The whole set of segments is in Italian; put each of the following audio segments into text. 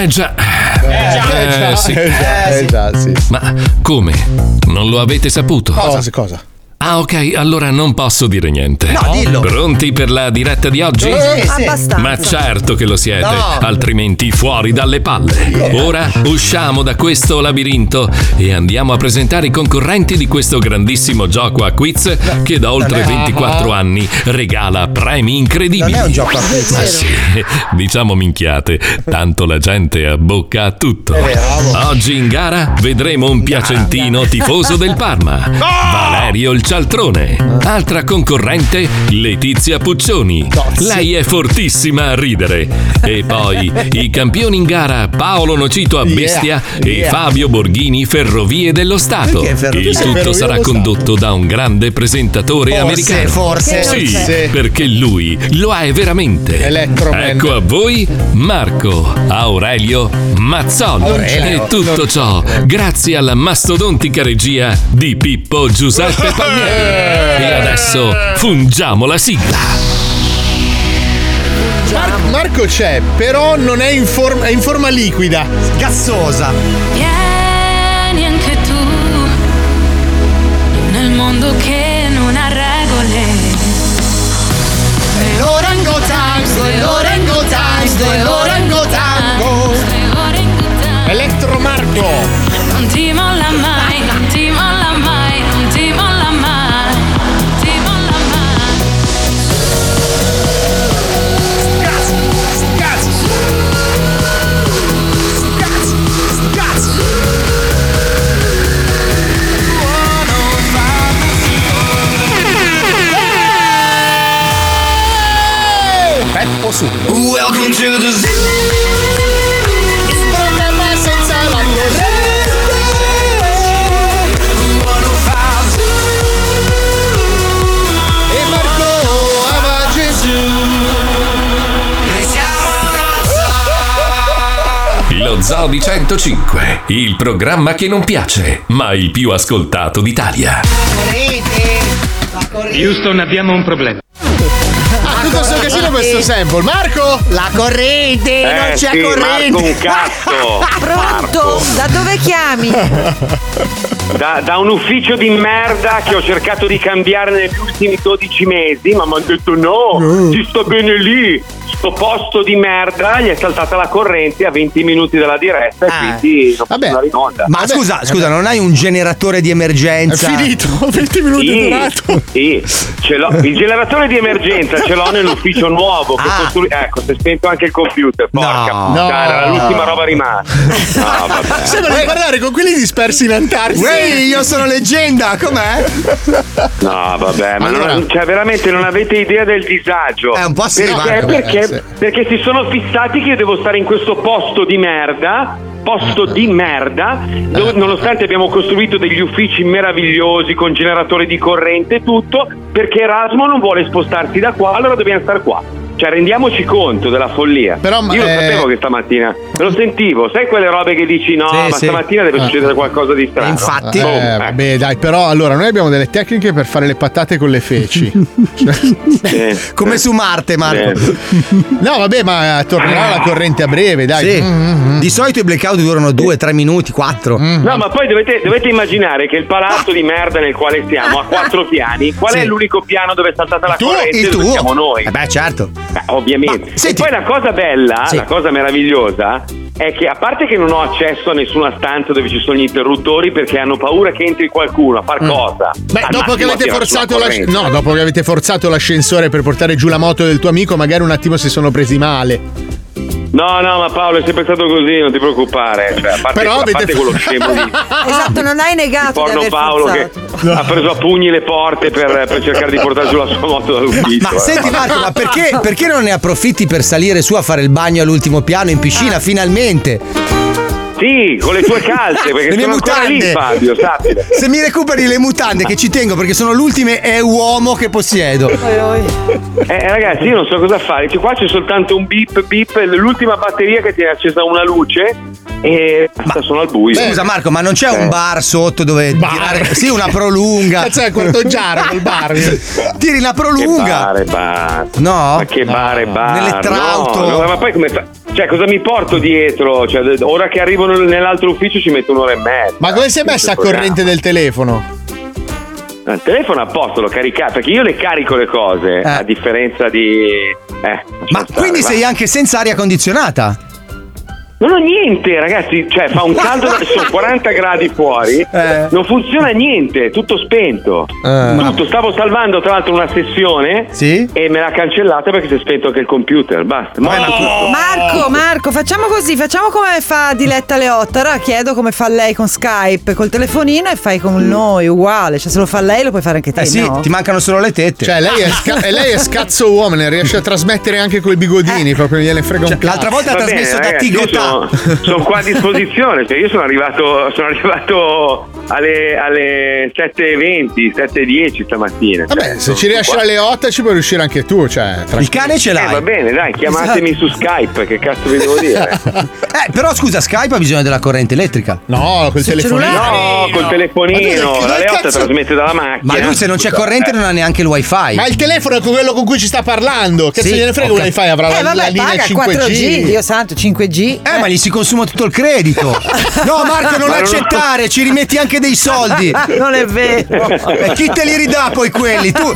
Eh già. Eh, già. sì. Eh, già, eh, già, sì. Ma come? Non lo avete saputo? Cosa? Cosa? Ah, ok, allora non posso dire niente. No, dillo. Pronti per la diretta di oggi? Eh, sì. Abbastanza. Ma certo che lo siete, No. altrimenti fuori dalle palle. Ora usciamo da questo labirinto e andiamo a presentare i concorrenti di questo grandissimo gioco a quiz che da oltre Non è- 24 anni regala premi incredibili. Non è un gioco a quiz. Ma sì, diciamo minchiate, tanto la gente abbocca a tutto. È vero. Oggi in gara vedremo un piacentino tifoso del Parma, Valerio il Cialtrone. Altra concorrente, Letizia Puccioni. Lei è fortissima a ridere. E poi i campioni in gara Paolo Nocito a Bestia e yeah. Fabio Borghini Ferrovie dello Stato. Il tutto sarà condotto da un grande presentatore Forse, americano. forse. Sì, Forse. perché lui lo è veramente. Ecco a voi Marco Aurelio Mazzoli. Aurelio. E tutto ciò grazie alla mastodontica regia di Pippo Giuseppe Palmieri. E adesso fungiamo la sigla. Mar- Marco c'è, però non è in, form- è in forma liquida. Gassosa. Vieni anche tu nel mondo che non ha regole. Due Orango Times, due Orango Times, due Orango Tango. Electro Marco. Non ti molla mai, non ti Su. Welcome to the zoo. E Marco ama Gesù. Lo Zoo di 105, il programma che non piace, ma il più ascoltato d'Italia. Houston, abbiamo un problema. Ah, tutto sto casino questo sample. Marco! La corrente, Eh, non c'è sì, corrente. Marco un cazzo. Pronto? Da dove chiami? Da, da un ufficio di merda che ho cercato di cambiare negli ultimi 12 mesi, ma mi hanno detto no, ci sta bene lì. Sto posto di merda, gli è saltata la corrente a 20 minuti dalla diretta e quindi non posso andare in onda. Ma scusa, scusa, non hai un generatore di emergenza? È finito, 20 minuti Sì, durato. sì, ce l'ho. Il generatore di emergenza ce l'ho nell'ufficio nuovo. Che Ah. costru- ecco, si è spento anche il computer. Porca No. puttana, era No. l'ultima roba rimasta. No, vabbè. Sembra di parlare con quelli dispersi in Antartide. Ehi, io sono leggenda, com'è? No, vabbè, ma Allora- non, cioè, veramente non avete idea del disagio. È un po' sì, perché, perché, eh, perché si sono fissati che io devo stare in questo posto di merda. Posto di merda, dove, nonostante abbiamo costruito degli uffici meravigliosi con generatori di corrente e tutto, perché Erasmo non vuole spostarsi da qua, allora dobbiamo stare qua. Cioè, rendiamoci conto della follia. Però, io lo eh, sapevo che stamattina, lo sentivo, sai quelle robe che dici no, Sì, ma sì. stamattina deve Ah. succedere qualcosa di strano. infatti. Boom, Eh, vabbè, dai, però allora noi abbiamo delle tecniche per fare le patate con le feci. Sì. Come su Marte, Marco. Sì. no, vabbè, ma tornerà la corrente a breve, dai. Sì. Mm, Di solito i blackout durano 2, 3 minuti, 4. No, ma poi dovete, dovete immaginare che il palazzo di merda nel quale siamo ha quattro piani. Qual è l'unico piano dove è saltata la Tu, corrente? il tuo. siamo noi. Eh beh, certo. Eh, ovviamente. Ma, senti- e poi la cosa bella, Sì. la cosa meravigliosa è che a parte che non ho accesso a nessuna stanza dove ci sono gli interruttori perché hanno paura che entri qualcuno a far cosa. Mm. Beh, Al dopo che massimo avete tirare forzato sulla l'as- corrente. no, dopo che avete forzato l'ascensore per portare giù la moto del tuo amico, magari un attimo si sono presi male. No, no, ma Paolo è sempre stato così, non ti preoccupare. Cioè, a parte, Però a avete parte quello scemo di, Esatto, non hai negato porno aver Paolo che forzato. ha preso a pugni le porte per, per cercare di portare giù la sua moto dall'ufficio. Ma eh. senti Marco, ma perché, perché non ne approfitti per salire su a fare il bagno all'ultimo piano in piscina, finalmente? Sì, con le tue calze, perché Le mie sono ancora lì, mutande. Fabio, sappilo. Se mi recuperi le mutande che ci tengo perché sono l'ultime è uomo che possiedo. Eh, ragazzi, io non so cosa fare. Cioè, qua c'è soltanto un beep beep, l'ultima batteria che tiene accesa una luce e basta, sono al buio. Scusa Marco, ma non c'è Eh. un bar sotto dove Bar. tirare Sì, una prolunga. Cazzo, è il quarto giaro col bar. Tiri Che prolunga. bare, basta. No? Ma che bare, bar. Nell'elettrauto. No, no, ma poi come fa? Cioè, cosa mi porto dietro? Cioè, ora che arrivo nel- nell'altro ufficio ci metto un'ora e mezza. Ma come è messa a corrente del telefono? Eh, Il telefono a posto, l'ho caricato, perché io le carico le cose, a differenza di... Eh, Ma quindi sei anche senza aria condizionata? Non ho niente, ragazzi, cioè fa un caldo, da- sono 40 gradi fuori, Eh. non funziona niente, tutto spento. Tutto, stavo salvando tra l'altro una sessione e me l'ha cancellata perché si è spento anche il computer, basta. Ma Marco, Marco, facciamo così, facciamo come fa Diletta Leotta. Ora chiedo come fa lei con Skype, col telefonino e fai con noi, uguale. Cioè, se lo fa lei lo puoi fare anche te. Eh sì, no? ti mancano solo le tette. Cioè, lei è, sca- e lei è scazzo uomine, riesce a trasmettere anche coi bigodini, proprio gliene frega un cazzo. L'altra volta ha Va bene, trasmesso da Tigotà. Sono, sono qua a disposizione, cioè io sono arrivato, sono arrivato alle, alle 7.20, 7.10 stamattina. Vabbè, Cioè, se ci riesci alle 8 ci puoi riuscire anche tu, cioè. Il cane ce Eh, l'hai. va bene, dai, chiamatemi su Skype, che cazzo vi devo dire? Eh, però scusa, Skype ha bisogno della corrente elettrica. No, col telefonino. No, col telefonino, la che Leotta cazzo- trasmette dalla macchina. Ma lui se non c'è corrente non ha neanche il wifi. Ma il telefono è quello con cui ci sta parlando. Cazzo Sì, gliene frega ok. un wifi, avrà Eh, la, la vabbè, linea paga 5G. 4G, Dio santo, 5G. Eh, ma gli si consuma tutto il credito. No, Marco, non Ma non- accettare, ci rimetti anche dei soldi. non è vero. E chi te li ridà poi quelli? Tu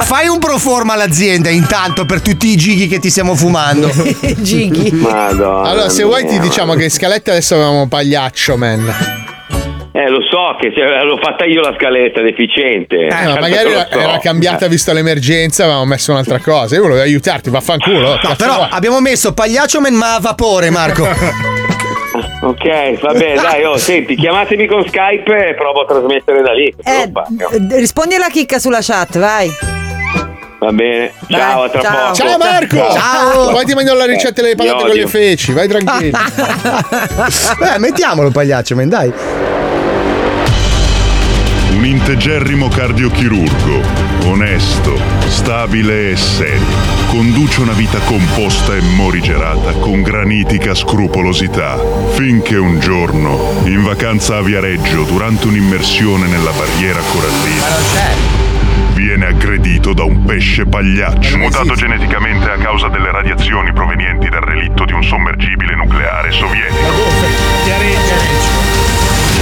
fai un pro forma all'azienda intanto per tutti i gighi che ti stiamo fumando. Gighi. Madonna. Allora, se vuoi ti diciamo che in scaletta adesso avevamo pagliaccio, man. Eh, lo so che l'ho fatta io la scaletta deficiente. Eh, ma magari era, era cambiata visto l'emergenza, avevamo messo un'altra cosa. Io volevo aiutarti, vaffanculo. No, però vuoi? abbiamo messo Pagliaccio Man ma a vapore, Marco. Ok, va bene, dai, oh, senti, chiamatemi con Skype e provo a trasmettere da lì. Eh, rispondi alla chicca sulla chat, vai. Va bene, ciao, a tra ciao. poco. Ciao Marco! Ciao. Poi ti mando la ricetta delle patate con le feci, vai tranquillo. Beh, mettiamolo Pagliaccio Man, dai. Un integerrimo cardiochirurgo, onesto, stabile e serio. Conduce una vita composta e morigerata con granitica scrupolosità. Finché un giorno, in vacanza a Viareggio, durante un'immersione nella barriera corallina, viene aggredito da un pesce pagliaccio. Mutato geneticamente a causa delle radiazioni provenienti dal relitto di un sommergibile nucleare sovietico.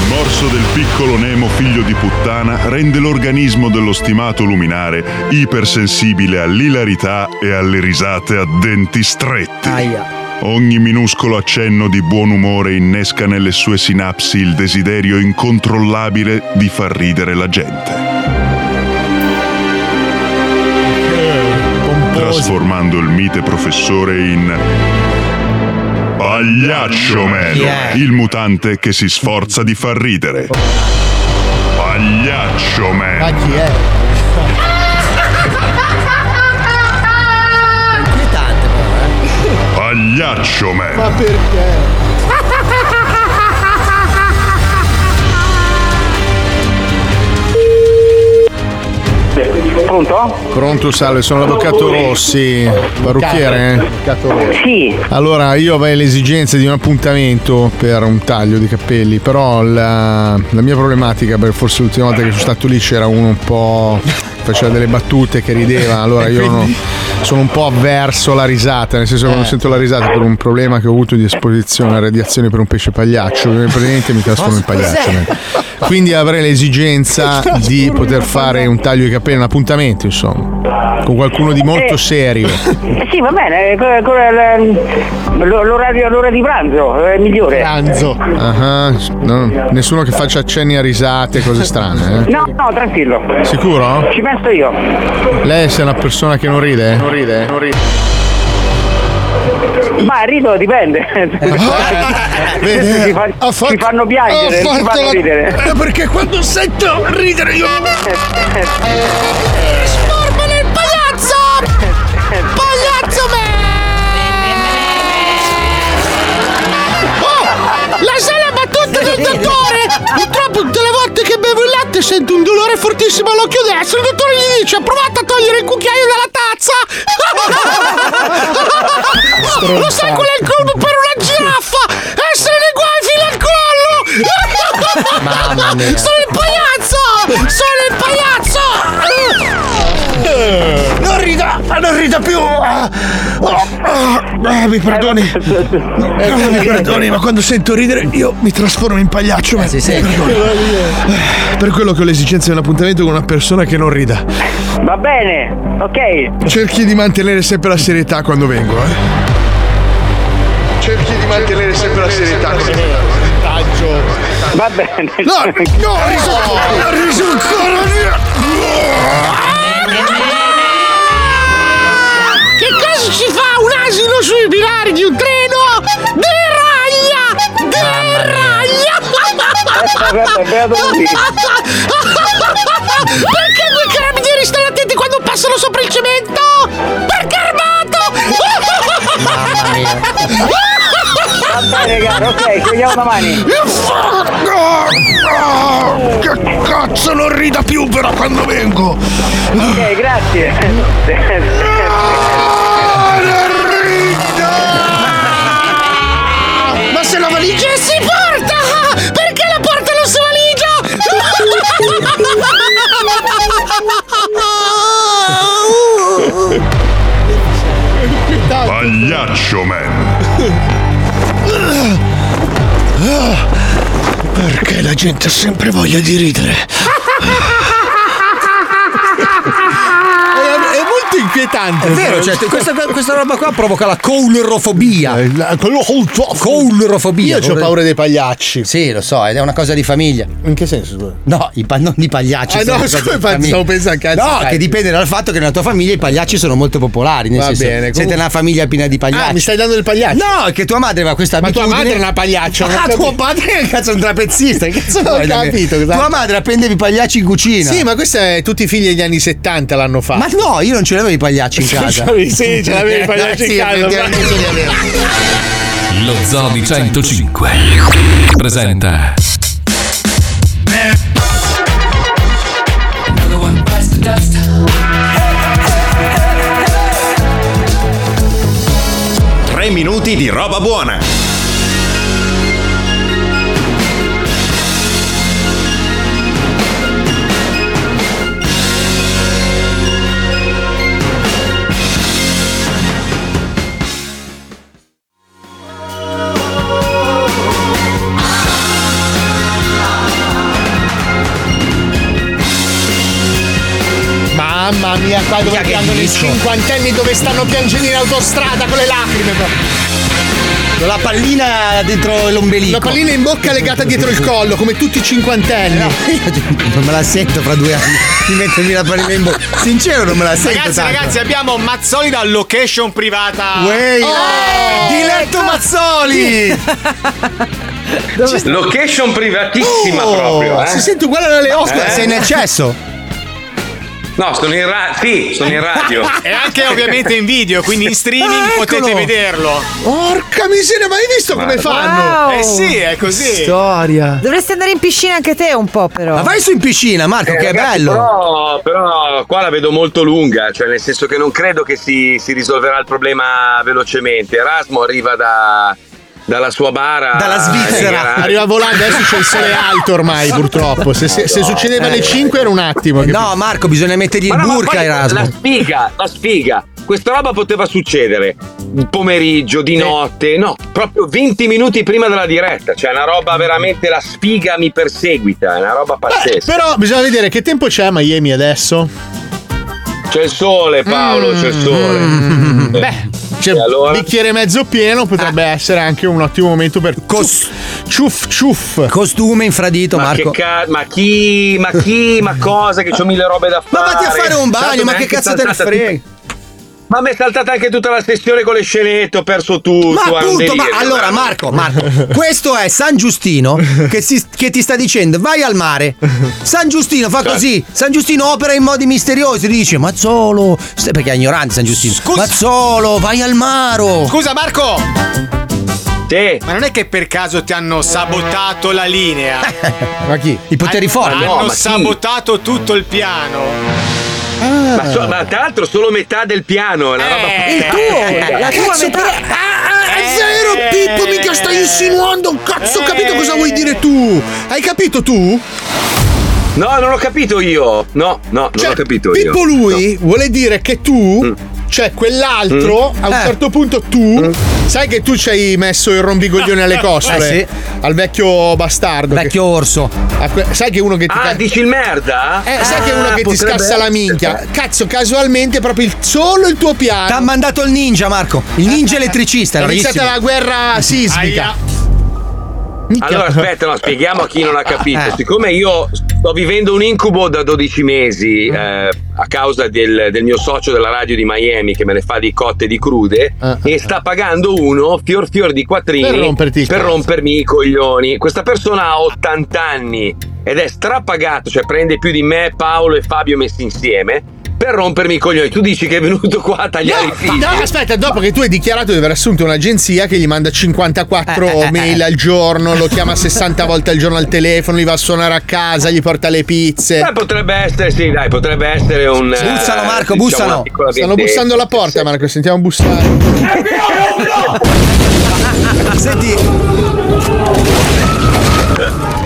Il morso del piccolo Nemo figlio di puttana rende l'organismo dello stimato luminare ipersensibile all'ilarità e alle risate a denti stretti. Ogni minuscolo accenno di buon umore innesca nelle sue sinapsi il desiderio incontrollabile di far ridere la gente. Trasformando il mite professore in Pagliaccio Man, Yeah. il mutante che si sforza di far ridere. Pagliaccio Man. Ma chi è? Inquietante però, eh. Pagliaccio Man. Ma perché? Pronto? Pronto, salve, sono l'avvocato Rossi, parrucchiere? Avvocato Rossi. Sì. Allora, io avrei l'esigenza di un appuntamento per un taglio di capelli, però la, la mia problematica, perché forse l'ultima volta che sono stato lì c'era uno un po'. faceva delle battute che rideva, allora io non- sono un po' avverso alla risata, nel senso che quando sento la risata per un problema che ho avuto di esposizione a radiazioni per un pesce pagliaccio, praticamente mi trasformo in pagliaccio. Quindi avrei l'esigenza di poter fare un taglio di capelli, un appuntamento, insomma, con qualcuno di molto serio. Eh sì, va bene, eh, l'orario, l'ora di pranzo è migliore. Pranzo. Ah, no, nessuno che faccia accenni a risate, cose strane. eh? No, no, tranquillo. Sicuro? Ci penso io. Lei è una persona che non ride? Non ride? Non ride. Ma rido dipende. Vede, si, fa- ha fatto- si fanno piangere, ha non si fatto fanno la- ridere. Eh, Perché quando sento ridere io. Trasformalo in pagliazzo! Pagliazzo me! Oh! La sala battuta del dottore! Purtroppo tutte le volte che latte sento un dolore fortissimo all'occhio destro. Il dottore gli dice: provate a togliere il cucchiaio dalla tazza! Lo sai qual è il colmo per una giraffa? Essere nei guai fino al collo! Sono il pagliazzo! Sono il pagliazzo! Non rida, non rida più! Ah, ah, mi perdoni. Ah, mi perdoni, ma quando sento ridere io mi trasformo in pagliaccio. ma- si mi sente. perdoni. Eh, Per quello che ho l'esigenza di un appuntamento con una persona che non rida. Va bene, ok. Cerchi di mantenere sempre la serietà quando vengo, eh. Cerchi di mantenere sempre la serietà quando vengo. Va bene. No, no, riso, riso asino sui binari di un treno? Aspetta, beato così. Perché due carabinieri stanno attenti quando passano sopra il cemento? Perché armato! Mamma mia. Va bene, caro, ok, ci vediamo domani. Che cazzo non rida più però quando vengo. Ok, grazie. Pagliaccio Man. Perché la gente ha sempre voglia di ridere. È, è molto inquietante. È vero, cioè, questa, questa roba qua provoca la coulrofobia. Quello Coulrofobia. Io ho paura dei pagliacci. Sì, lo so, ed è una cosa di famiglia. In che senso? No, i pa- non di pagliacci. Ah, no, scusa, stavo pensando, cazzo, No, dai. che dipende dal fatto che nella tua famiglia i pagliacci sono molto popolari. Nel Va senso, bene, siete comunque- una famiglia piena di pagliacci. Ah, mi stai dando del pagliaccio? No, è che tua madre aveva questa Ma tua abitudine. madre è una pagliaccia, Ah, tuo padre che cazzo è un trapezzista. Che cazzo Non ho capito, cosa- Tua madre appendevi i pagliacci in cucina. Sì, ma questo è tutti i figli degli anni 70 l'hanno fatto. Ma no, io non ce l'avevo i pagliacci in casa. sì, ce l'avevi i pagliacci in casa. Lo Zoo di 105 presenta Tre minuti di roba buona. Qua dove piangono i cinquantenni dove stanno piangendo in autostrada con le lacrime. Con la pallina dentro l'ombelico. La pallina in bocca legata dietro il collo, come tutti i cinquantenni. Non me la sento fra due anni di mettermi la pallina in bocca. Sincero, non me la sento. Ragazzi, tanto. ragazzi, abbiamo Mazzoli da location privata. Uè, Oh! Diletto Mazzoli! Location privatissima Oh, proprio. Eh? Si sente uguale alle Scusa, Eh? sei nel cesso? No, sono in radio. Sì, sono in radio. E anche ovviamente in video, quindi in streaming Ah, potete eccolo. vederlo. Porca miseria, ma hai visto come Guarda. fanno? Eh sì, è così. Storia. Dovresti andare in piscina anche te un po', però. Ma vai su in piscina, Marco, Eh, che è ragazzi, bello. Però, però qua la vedo molto lunga, cioè nel senso che non credo che si, si risolverà il problema velocemente. Erasmo arriva da, dalla sua bara. Dalla Svizzera. Arriva volando, adesso c'è il sole alto ormai, purtroppo. Se, se- se succedeva alle 5 era un attimo. che- No, Marco, bisogna mettergli il Ma no, ma burka, poi Erasmo. La sfiga, la sfiga. Questa roba poteva succedere il pomeriggio, di notte, no, proprio 20 minuti prima della diretta. Cioè, una roba veramente la sfiga mi perseguita, è una roba pazzesca. Però bisogna vedere che tempo c'è a Miami adesso. C'è il sole, Paolo, c'è il sole. Beh, cioè, allora? bicchiere mezzo pieno potrebbe essere anche un ottimo momento per Cos- ciuff ciuff. Costume infradito, Ma, Marco. che ca- ma chi, ma chi, ma cosa, che ho mille robe da Ma fare. vatti a fare un bagno, Tanto ma che cazzo te ne frega? Ma mi è saltata anche tutta la sessione con le scenette, ho perso tutto. Ma appunto, ma allora. Marco, Marco, questo è San Giustino che, si- che ti sta dicendo vai al mare. San Giustino fa così, San Giustino opera in modi misteriosi, dice Mazzolo, perché è ignorante San Giustino. Mazzolo, vai al maro. Scusa, Marco! Sì. Ma non è che per caso ti hanno sabotato la linea? Ma chi? I poteri forti. No, Hanno chi? sabotato tutto il piano. Ma, so- ma tra l'altro solo metà del piano, è una roba Eh, Il tuo, la tua metà. Ah, zero Pippo, mica stai insinuando. Cazzo, ho capito cosa vuoi dire tu. Hai capito tu? No, non ho capito io. No, no, non Cioè, ho capito io. Pippo lui vuole dire che tu Mm. Cioè, quell'altro, Mm. a un Eh. certo punto tu, sai che tu ci hai messo il rombicoglione alle costole Eh, sì. al vecchio bastardo. Vecchio orso. sai che uno che ti Ah, dici il merda? Eh, sai che è uno Ah, che ti scassa la essere. minchia. Cazzo, casualmente proprio il- solo il tuo piano. T'ha mandato il ninja, Marco. Il ninja elettricista. È iniziata la guerra sismica. Allora aspetta, no, spieghiamo a chi non ha capito. Eh. Siccome io sto vivendo un incubo da 12 mesi eh, a causa del, del mio socio della radio di Miami che me ne fa di cotte e di crude e sta pagando uno fior fior di quattrini Per per rompermi i coglioni. Questa persona ha 80 anni ed è strapagato, cioè prende più di me, Paolo e Fabio messi insieme per rompermi i coglioni. Tu dici che è venuto qua a tagliare i figli. No, aspetta, dopo che tu hai dichiarato di aver assunto un'agenzia che gli manda 54 mail al giorno, lo chiama 60 volte al giorno al telefono, gli va a suonare a casa, gli porta le pizze. Eh, potrebbe essere, sì, dai, potrebbe essere un. eh, Bussano, Marco, diciamo, bussano. Stanno bussando alla porta, Marco, sentiamo bussare. Senti.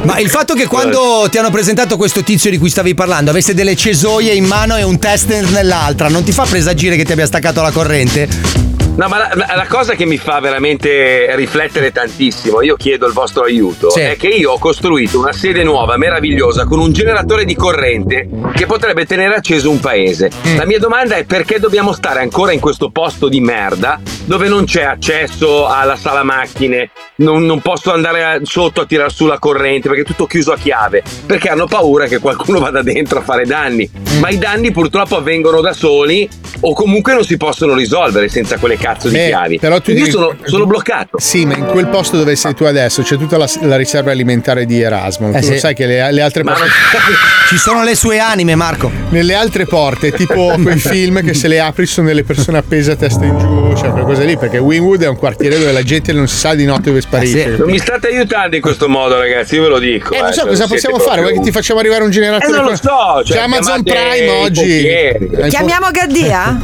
Ma il fatto che quando ti hanno presentato questo tizio di cui stavi parlando avesse delle cesoie in mano e un tester nell'altra, non ti fa presagire che ti abbia staccato la corrente? No, ma la, la- la cosa che mi fa veramente riflettere tantissimo, io chiedo il vostro aiuto, Sì. è che io ho costruito una sede nuova, meravigliosa, con un generatore di corrente che potrebbe tenere acceso un paese. Mm. La mia domanda è perché dobbiamo stare ancora in questo posto di merda dove non c'è accesso alla sala macchine, non, non posso andare a- sotto a tirare su la corrente perché è tutto chiuso a chiave, perché hanno paura che qualcuno vada dentro a fare danni. Ma i danni purtroppo avvengono da soli o comunque non si possono risolvere senza quelle cazzo di Beh, chiavi. però tu Io devi- sono, sono bloccato. Sì, ma in quel posto dove sei tu adesso c'è tutta la, la riserva alimentare di Erasmo. Eh tu sì. lo sai che le, le altre Ma porte. Ci sono le sue anime, Marco. Nelle altre porte, tipo quei film che se le apri sono delle persone appese a testa in giù, cioè quelle cose lì, perché Wynwood è un quartiere dove la gente non si sa di notte dove sparisce. Non mi state aiutando in questo modo, ragazzi, io ve lo dico. Eh, non so cioè, cosa siete possiamo proprio- fare, vuoi che ti facciamo arrivare un generatore? Eh, non lo so, cioè, C'è Amazon Prime oggi. Eh, Chiamiamo Gaddia?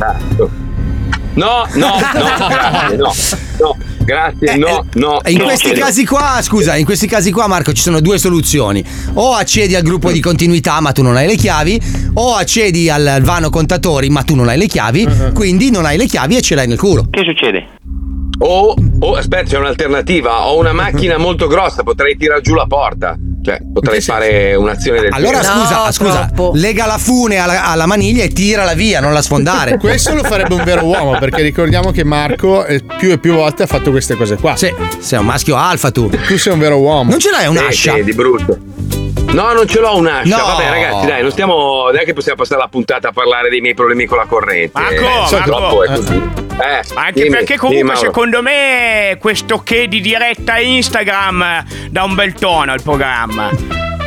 No, no, no, grazie, no, no, grazie, no, no. In no, questi no. casi qua, scusa, in questi casi qua, Marco, ci sono due soluzioni. O accedi al gruppo di continuità, ma tu non hai le chiavi, o accedi al, vano contatori, ma tu non hai le chiavi, quindi non hai le chiavi e ce l'hai nel culo. Che succede? O, o aspetta, c'è un'alternativa. Ho una macchina molto grossa, potrei tirare giù la porta. Cioè, potrei fare un'azione del Allora genere. scusa, scusa, lega la fune alla, alla maniglia e tirala via, non la sfondare. Questo lo farebbe un vero uomo, perché ricordiamo che Marco eh, più e più volte ha fatto queste cose qua. Sì, sei un maschio alfa tu. Tu sei un vero uomo. Non ce l'hai un'ascia? Sì, sì, di brutto. No, non ce l'ho un'ascia. No. Vabbè, ragazzi, dai, non stiamo. Non è che possiamo passare la puntata a parlare dei miei problemi con la corrente. Marco, Eh, Marco. purtroppo è così. Eh, Anche dimmi, perché dimmi, comunque Mauro. secondo me questo che di diretta Instagram dà un bel tono al programma.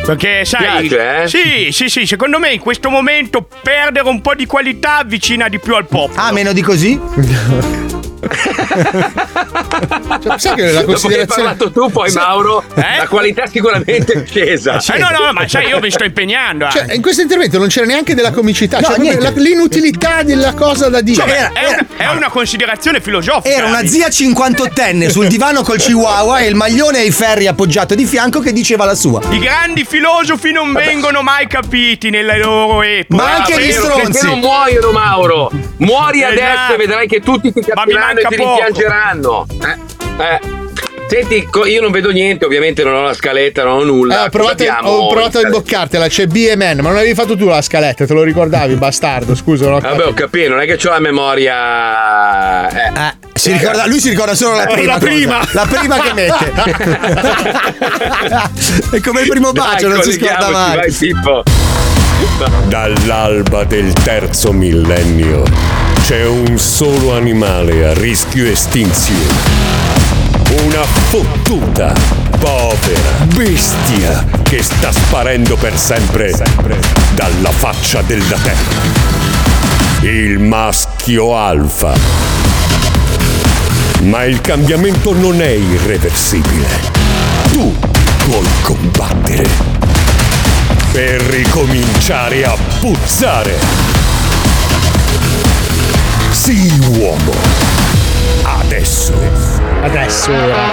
Perché sai, Piace, eh? sì, sì, sì, secondo me in questo momento perdere un po' di qualità avvicina di più al popolo. Ah, meno di così? Cioè, sai che la Dopo che hai considerazione. parlato tu, poi Sai- Mauro, Eh? la qualità sicuramente è scesa. Eh no, no, ma sai, io mi sto impegnando. eh. Cioè, in questo intervento non c'era neanche della comicità, No, cioè la- l'inutilità della cosa da dire. Cioè, era- è, una, è una considerazione filosofica. Era una zia 58enne sul divano col chihuahua e il maglione ai ferri appoggiato di fianco che diceva la sua. I grandi filosofi non vengono mai capiti nelle loro epoche. Ma anche Ah, gli stronzi. Perché non muoiono, Mauro. Muori Esatto. adesso e vedrai che tutti ti Ma capiranno e manca ti poco. rimpiangeranno. Eh, eh. Senti, io non vedo niente, ovviamente non ho la scaletta, non ho nulla. Eh, ho, provato, Cosa abbiamo ho provato a imboccartela, c'è BMN, ma non avevi fatto tu la scaletta, te lo ricordavi, bastardo, scusa. Non ho Vabbè, ho capito, non è che ho la memoria. Eh. Eh, si ricorda- lui si ricorda solo la Eh, prima. la cosa. prima. La prima che mette. È come il primo bacio, Dai, non si scorda mai. Vai, Pippo. Dall'alba del terzo millennio c'è un solo animale a rischio estinzione. Una fottuta, povera bestia che sta sparendo per sempre dalla faccia della terra. Il maschio alfa. Ma il cambiamento non è irreversibile. Tu puoi combattere per ricominciare a puzzare. Sii uomo. Adesso. Adesso ora.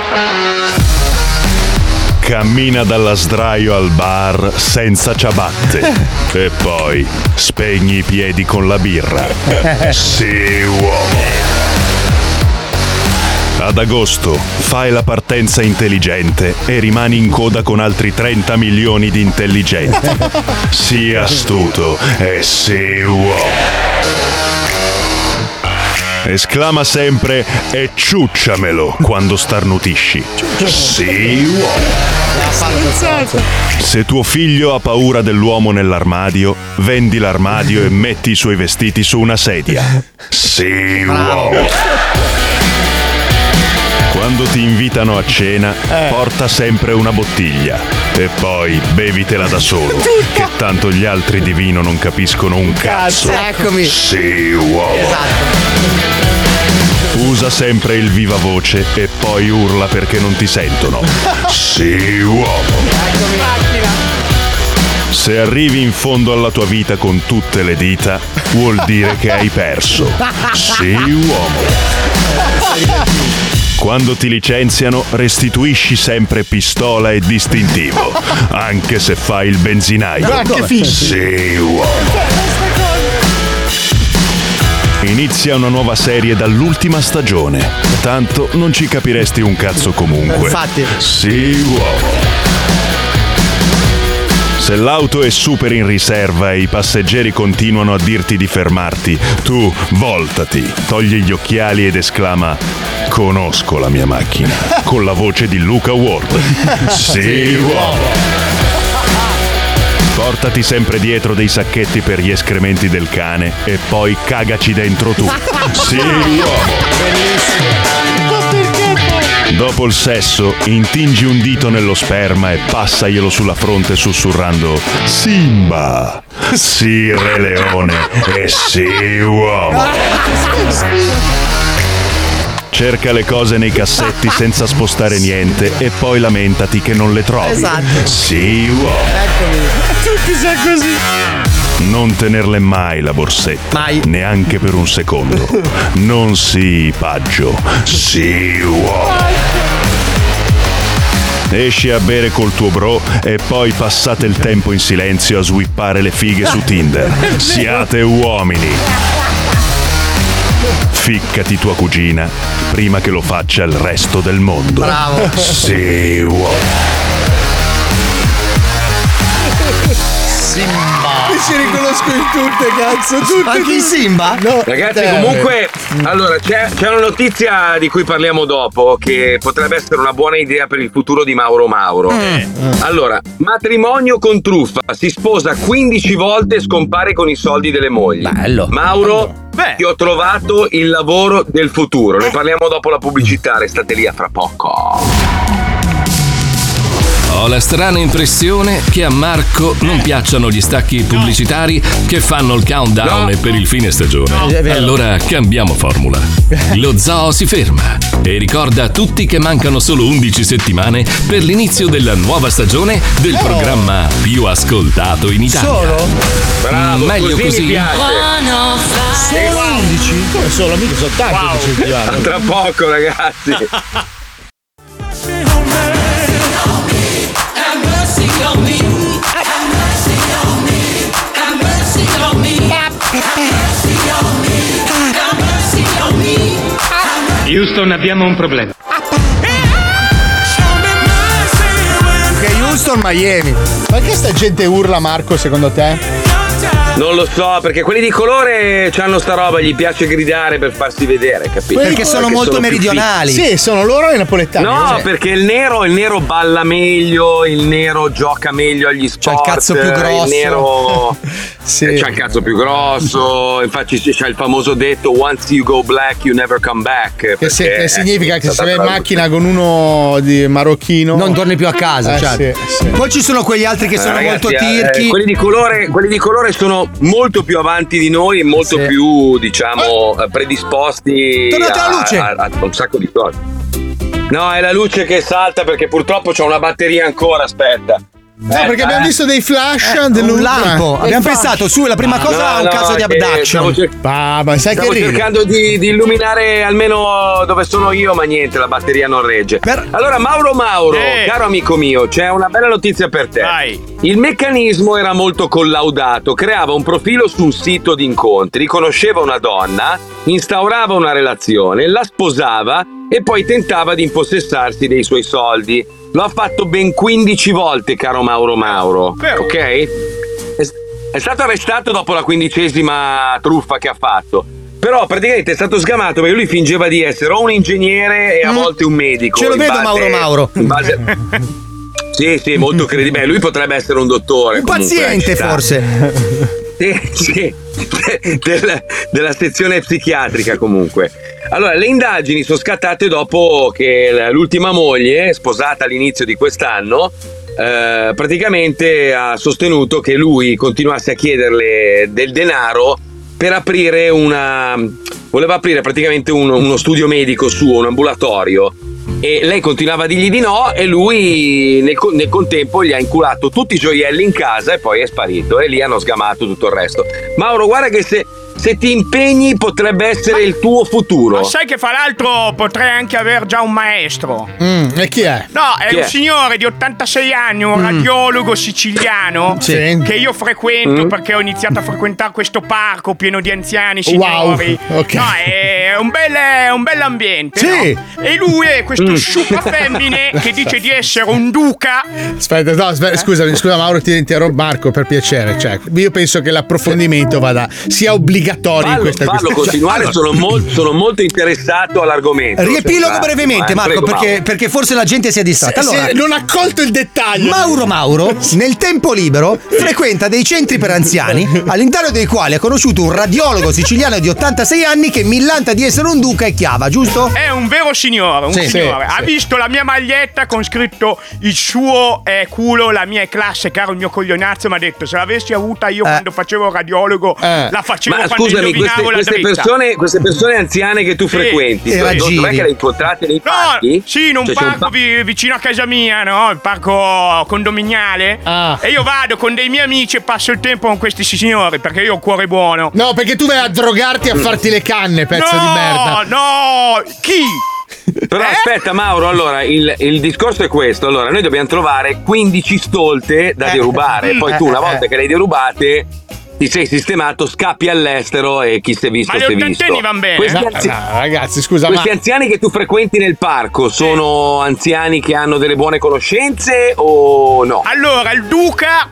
Cammina dalla sdraio al bar senza ciabatte. E poi spegni i piedi con la birra. Sì, uomo. Ad agosto fai la partenza intelligente e rimani in coda con altri 30 milioni di intelligenti. Sii astuto e sii uomo. Esclama sempre e ciucciamelo quando starnutisci. Sì, uomo. Se tuo figlio ha paura dell'uomo nell'armadio, vendi l'armadio e metti i suoi vestiti su una sedia. Sì, uomo. Quando ti invitano a cena, porta sempre una bottiglia e poi bevitela da solo, che tanto gli altri di vino non capiscono un cazzo. Eccomi. Sì, uomo. Usa sempre il viva voce e poi urla perché non ti sentono. Sì, uomo. Se arrivi in fondo alla tua vita con tutte le dita, vuol dire che hai perso. Sì, uomo. Quando ti licenziano, restituisci sempre pistola e distintivo, anche se fai il benzinaio. Ma che figo. Sì, uomo. Inizia una nuova serie dall'ultima stagione. Tanto non ci capiresti un cazzo comunque. Infatti. Sì, uomo. Se l'auto è super in riserva e i passeggeri continuano a dirti di fermarti, tu voltati, togli gli occhiali ed esclama Conosco la mia macchina, con la voce di Luca Ward. Sì, uomo. Portati sempre dietro dei sacchetti per gli escrementi del cane e poi cagaci dentro tu. Sì, uomo. Dopo il sesso, intingi un dito nello sperma e passaglielo sulla fronte sussurrando Simba, sì re leone e sì uomo. Cerca le cose nei cassetti senza spostare niente e poi lamentati che non le trovi. Esatto. Sì uomo. Tutti sei così. Non tenerle mai la borsetta. Neanche per un secondo. Non sii paggio. Sii uomo. Esci a bere col tuo bro e poi passate il tempo in silenzio a swippare le fighe su Tinder. Siate uomini. Ficcati tua cugina prima che lo faccia il resto del mondo. Bravo. Sì, uomo. Mi si riconosco in tutte, cazzo. Tutte, Anche in Simba? No. Ragazzi, Eh, comunque, allora c'è, c'è una notizia di cui parliamo dopo che potrebbe essere una buona idea per il futuro di Mauro Mauro. Allora, matrimonio con truffa, si sposa 15 volte e scompare con i soldi delle mogli. Bello. Mauro, ti ho trovato il lavoro del futuro. Ne parliamo dopo la pubblicità, restate lì a fra poco. Ho la strana impressione che a Marco non piacciono gli stacchi pubblicitari che fanno il countdown per il fine stagione. Vero. Allora cambiamo formula. Lo zoo si ferma e ricorda a tutti che mancano solo 11 settimane per l'inizio della nuova stagione del programma più ascoltato in Italia. Solo? Bravo, Meglio così mi così? piace. Solo 11? Come solo? Mica sono tanti Wow. Tra poco, ragazzi. Houston, abbiamo un problema. Che Houston, Miami. Perché sta gente urla, Marco, secondo te? Non lo so, perché quelli di colore hanno sta roba, gli piace gridare per farsi vedere, capito? Perché sono molto meridionali. Sì, sono loro i napoletani. No, Sì. perché il nero, il nero balla meglio, il nero gioca meglio agli sport. C'ha il cazzo più grosso. Il nero Sì. c'ha il cazzo più grosso. Infatti c'è il famoso detto once you go black you never come back. Che, se- che significa che se vai in macchina con uno di marocchino. Non torni più a casa, Eh, cioè. sì, sì. Poi ci sono quegli altri che Eh, sono ragazzi, molto eh, tirchi. quelli, di colore, quelli di colore sono molto più avanti di noi e molto Sì. più, diciamo, eh, predisposti Tornate a, a- a un sacco di cose. No, è la luce che salta perché purtroppo c'ho una batteria ancora, aspetta. No, perché abbiamo visto dei flash Eh, dell'u- un lampo. eh. Abbiamo pensato su, la prima cosa No, un no, caso di abduction. cer- Ah, ma sai Stavo che cercando di, di illuminare almeno dove sono io, ma niente, la batteria non regge. Allora, Mauro Mauro, Eh. caro amico mio, c'è una bella notizia per te. Vai. Il meccanismo era molto collaudato, creava un profilo su un sito di incontri, conosceva una donna, instaurava una relazione, la sposava e poi tentava di impossessarsi dei suoi soldi. Lo ha fatto ben 15 volte, caro Mauro Mauro. Ok? È, stato arrestato dopo la quindicesima truffa che ha fatto. Però praticamente è stato sgamato perché lui fingeva di essere o un ingegnere e a volte un medico. Mm. Ce lo vedo base- Mauro Mauro. base- Sì, sì, molto credibile. Lui potrebbe essere un dottore. Un comunque, paziente forse. Sì, sì, del- della sezione psichiatrica comunque. Allora, le indagini sono scattate dopo che l'ultima moglie, sposata all'inizio di quest'anno, eh, praticamente ha sostenuto che lui continuasse a chiederle del denaro per aprire una... voleva aprire praticamente un- uno studio medico suo, un ambulatorio. E lei continuava a dirgli di no e lui nel, nel contempo gli ha inculato tutti i gioielli in casa e poi è sparito e lì hanno sgamato tutto il resto. Mauro, guarda che se, se ti impegni potrebbe essere il tuo futuro. Ma sai che fra l'altro potrei anche aver già un maestro? Mm, e chi è? No, è Chi un è? signore di 86 anni, un Mm. radiologo siciliano Sì. che io frequento Mm. perché ho iniziato a frequentare questo parco pieno di anziani Wow, signori. ok. No, è un bel, è un bell'ambiente. Sì. no? E lui è questo Mm. super femmine che dice di essere un duca. Aspetta, no, aspetta, scusami, scusa Mauro, ti interrompo Marco per piacere. Cioè, io penso che l'approfondimento vada sia obbligatorio in Fallo, questa fallo continuare, Cioè, sono, mol- sono molto interessato all'argomento. Riepilogo Cioè, brevemente, vai, Marco, prego, perché, Mauro. perché forse la gente si è distratta. Allora, se non ha colto il dettaglio. Mauro Mauro, nel tempo libero, frequenta dei centri per anziani, all'interno dei quali ha conosciuto un radiologo siciliano di 86 anni che millanta di essere un duca e chiava, giusto? È un vero signore, un Sì, signore. sì, ha sì. visto la mia maglietta con scritto il suo è culo, la mia è classe, caro il mio coglionazzo. Mi ha detto: se l'avessi avuta io quando facevo radiologo, la facevo Ma scusami, queste, queste persone, queste persone anziane che tu Sì. frequenti, dove- dov'è che le hai incontrate nei No, parchi? sì, in un Cioè, parco vi- vicino a casa mia, no? Il parco condominiale. Ah. E io vado con dei miei amici e passo il tempo con questi signori perché io ho il cuore buono. No, perché tu vai a drogarti e a farti le canne, pezzo no, di merda. No, chi? Però Eh? aspetta Mauro, allora il, il discorso è questo, allora noi dobbiamo trovare 15 stolte da derubare, mm, poi tu eh, una eh, volta eh. che le hai derubate ti sei sistemato, scappi all'estero e chi si è visto Ma si è visto. ottantenni van bene? Questi, No, anzi- no, ragazzi, scusa, questi ma anziani che tu frequenti nel parco sono anziani che hanno delle buone conoscenze o no? Allora, il duca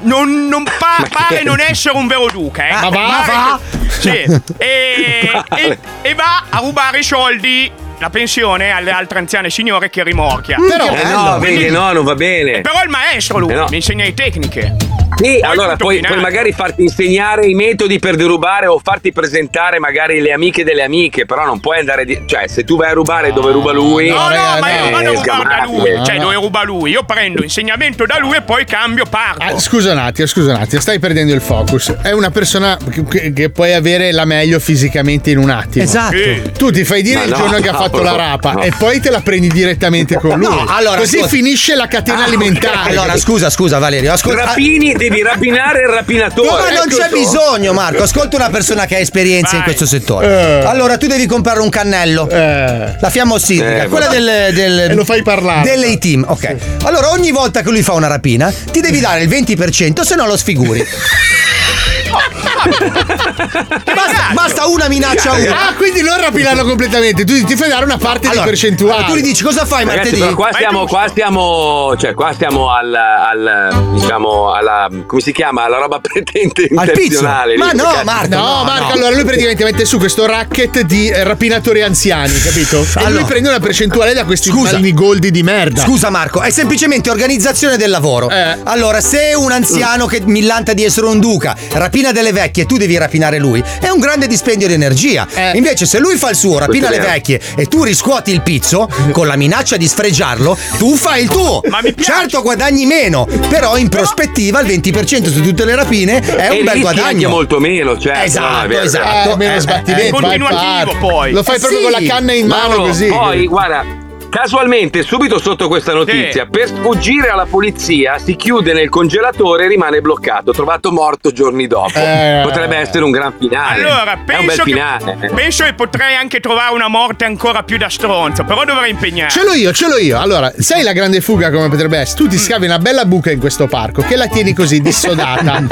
non, non pa- pare non essere un vero duca, eh. Ma va, va. che- Sì. E, e- e va a rubare i soldi, la pensione alle altre anziane signore che rimorchia. Però- Eh no, Quindi- vedi, no, non va bene. Però è il maestro lui, Eh no. mi insegna le tecniche. Sì, Poi allora puoi, puoi magari farti insegnare i metodi per derubare o farti presentare magari le amiche delle amiche, però non puoi andare di... cioè se tu vai a rubare dove ruba lui... No, no, ragazzi, ma io eh, vado a rubare da lui, cioè No, no. dove ruba lui. Io prendo insegnamento da lui e poi cambio parco. Ah, scusa un attimo, scusa un attimo, stai perdendo il focus. È una persona che, che- puoi avere la meglio fisicamente in un attimo. Esatto. Sì. Tu ti fai dire Ma il no, giorno che ha fatto la no, rapa no. e poi te la prendi direttamente con lui. No, allora, Così ascolta. finisce la catena Ah, alimentare. Allora, scusa, scusa, Valerio. Ascolta. Rapini, devi rapinare il rapinatore. No, ma non Ecco c'è so. bisogno, Marco. Ascolta una persona che ha esperienza in Vai. questo settore. Eh. Allora, tu devi comprare un cannello. Eh. La fiamma ossidrica, Eh, quella del, del E lo fai parlare. Dell'A-Team, ok. Allora, ogni volta che lui fa una rapina, ti devi dare il 20%, se no lo sfiguri. basta, basta una minaccia a uno. Ah, quindi non rapinarlo completamente. Tu ti fai dare una parte Allora, di percentuale. tu gli dici cosa fai Ragazzi, martedì? qua stiamo, qua stiamo, cioè qua stiamo al, al diciamo, alla, come si chiama? Alla roba pretente Al pizzo. intenzionale. Ma no, Marco. No, Marco, allora lui praticamente mette su questo racket di eh, rapinatori anziani, capito? E Allora. lui prende una percentuale da questi malini goldi di merda. Scusa Marco, è semplicemente organizzazione del lavoro. Eh. Allora, se un anziano che millanta di essere un duca rapina delle vecchie e tu devi rapinare lui, è un grande dispendio di energia. Eh. Invece, se lui fa il suo, rapina Questo le vecchie e tu riscuoti il pizzo con la minaccia di sfregiarlo, tu fai il tuo. Ma mi piace. Certo, guadagni meno, però in prospettiva il 20% su tutte le rapine è e un bel rischi anche guadagno. molto meno, cioè. Esatto, no, esatto. Eh, meno Eh, sbattimento, eh, vai, continuativo poi. Lo fai Eh, proprio sì. con la canna in mano Mauro, così. poi guarda Casualmente, subito sotto questa notizia, per sfuggire alla polizia, si chiude nel congelatore e rimane bloccato. Trovato morto giorni dopo. Eh. Potrebbe essere un gran finale. Allora, È un bel penso che, finale. penso che potrei anche trovare una morte ancora più da stronzo, però dovrei impegnare. Ce l'ho io, ce l'ho io. Allora, sai la grande fuga come potrebbe essere? Tu ti scavi una bella buca in questo parco che la tieni così dissodata.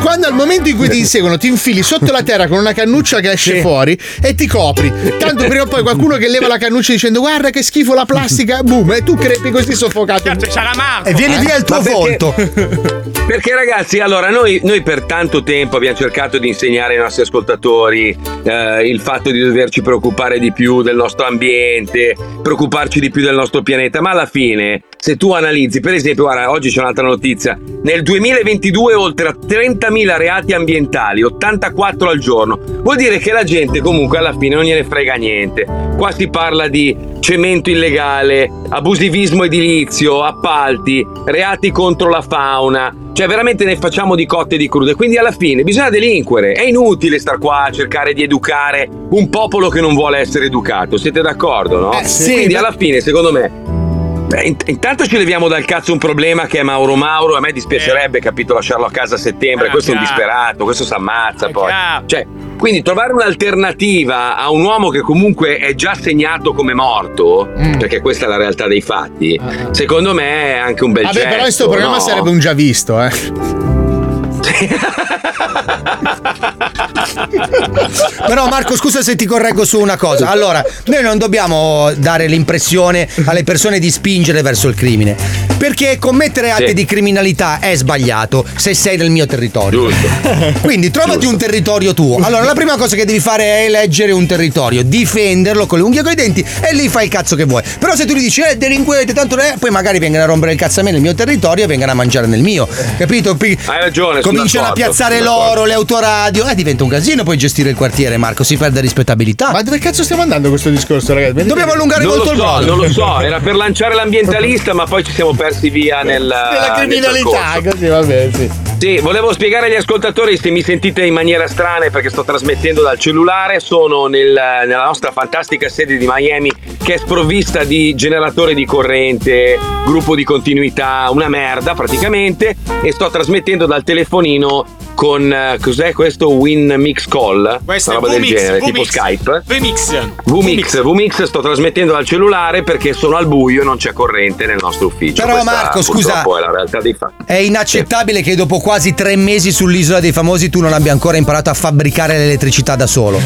Quando al momento in cui ti inseguono, ti infili sotto la terra con una cannuccia che esce fuori e ti copri. Tanto prima o poi qualcuno che leva la cannuccia dicendo guarda che schifo la plastica, boom, e tu crepi così soffocato. Sarà Marco. E viene Eh? via il tuo perché- volto. Perché ragazzi, allora noi, noi per tanto tempo abbiamo cercato di insegnare ai nostri ascoltatori eh, il fatto di doverci preoccupare di più del nostro ambiente, preoccuparci di più del nostro pianeta, ma alla fine se tu analizzi, per esempio, guarda, oggi c'è un'altra notizia, nel 2022 oltre a 30.000 reati ambientali, 84 al giorno, vuol dire che la gente comunque alla fine non gliene frega niente. Qua si parla di cemento illegale, abusivismo edilizio, appalti, reati contro la fauna. Cioè, veramente ne facciamo di cotte e di crude. Quindi, alla fine, bisogna delinquere. È inutile star qua a cercare di educare un popolo che non vuole essere educato. Siete d'accordo, no? Eh, sì, Quindi, alla fine, secondo me. Beh, intanto ci leviamo dal cazzo un problema che è Mauro Mauro. A me dispiacerebbe, capito, lasciarlo a casa a settembre. Eh, questo è un chiaro. disperato, questo si ammazza poi. chiaro. Cioè, quindi trovare un'alternativa a un uomo che comunque è già segnato come morto, Mm. perché questa è la realtà dei fatti, secondo me è anche un bel Vabbè, gesto. però questo programma no? sarebbe un già visto, eh. Però Marco, scusa se ti correggo su una cosa. Allora, noi non dobbiamo dare l'impressione alle persone di spingere verso il crimine. Perché commettere atti Sì. di criminalità è sbagliato se sei nel mio territorio. Quindi trovati un territorio tuo. Allora, la prima cosa che devi fare è eleggere un territorio, difenderlo con le unghie e con i denti e lì fai il cazzo che vuoi. Però se tu gli dici, eh, delinquente, tanto eh, poi magari vengono a rompere il cazzo a me nel mio territorio e vengono a mangiare nel mio. Capito? Pi- Hai ragione, sono Cominciano a piazzare l'oro, le autoradio. Eh, diventa un casino poi gestire il quartiere, Marco. Si perde rispettabilità. Ma dove cazzo stiamo andando questo discorso, ragazzi? Dobbiamo allungare molto lo il so, brodo. non lo so, era per lanciare l'ambientalista, ma poi ci siamo persi via nel. Nella nel criminalità, percorso. così, vabbè, sì. Sì, volevo spiegare agli ascoltatori se mi sentite in maniera strana perché sto trasmettendo dal cellulare, sono nel- nella nostra fantastica sede di Miami che è sprovvista di generatore di corrente, gruppo di continuità, una merda praticamente e sto trasmettendo dal telefonino con eh, cos'è questo Win Mix Call? È roba del VMix, genere, tipo VMix. Skype. VMix. VMix, VMix sto trasmettendo dal cellulare perché sono al buio e non c'è corrente nel nostro ufficio. Però, Questa, Marco, scusa- è la realtà dei fatti. È inaccettabile che dopo quasi tre mesi sull'isola dei famosi tu non abbia ancora imparato a fabbricare l'elettricità da solo.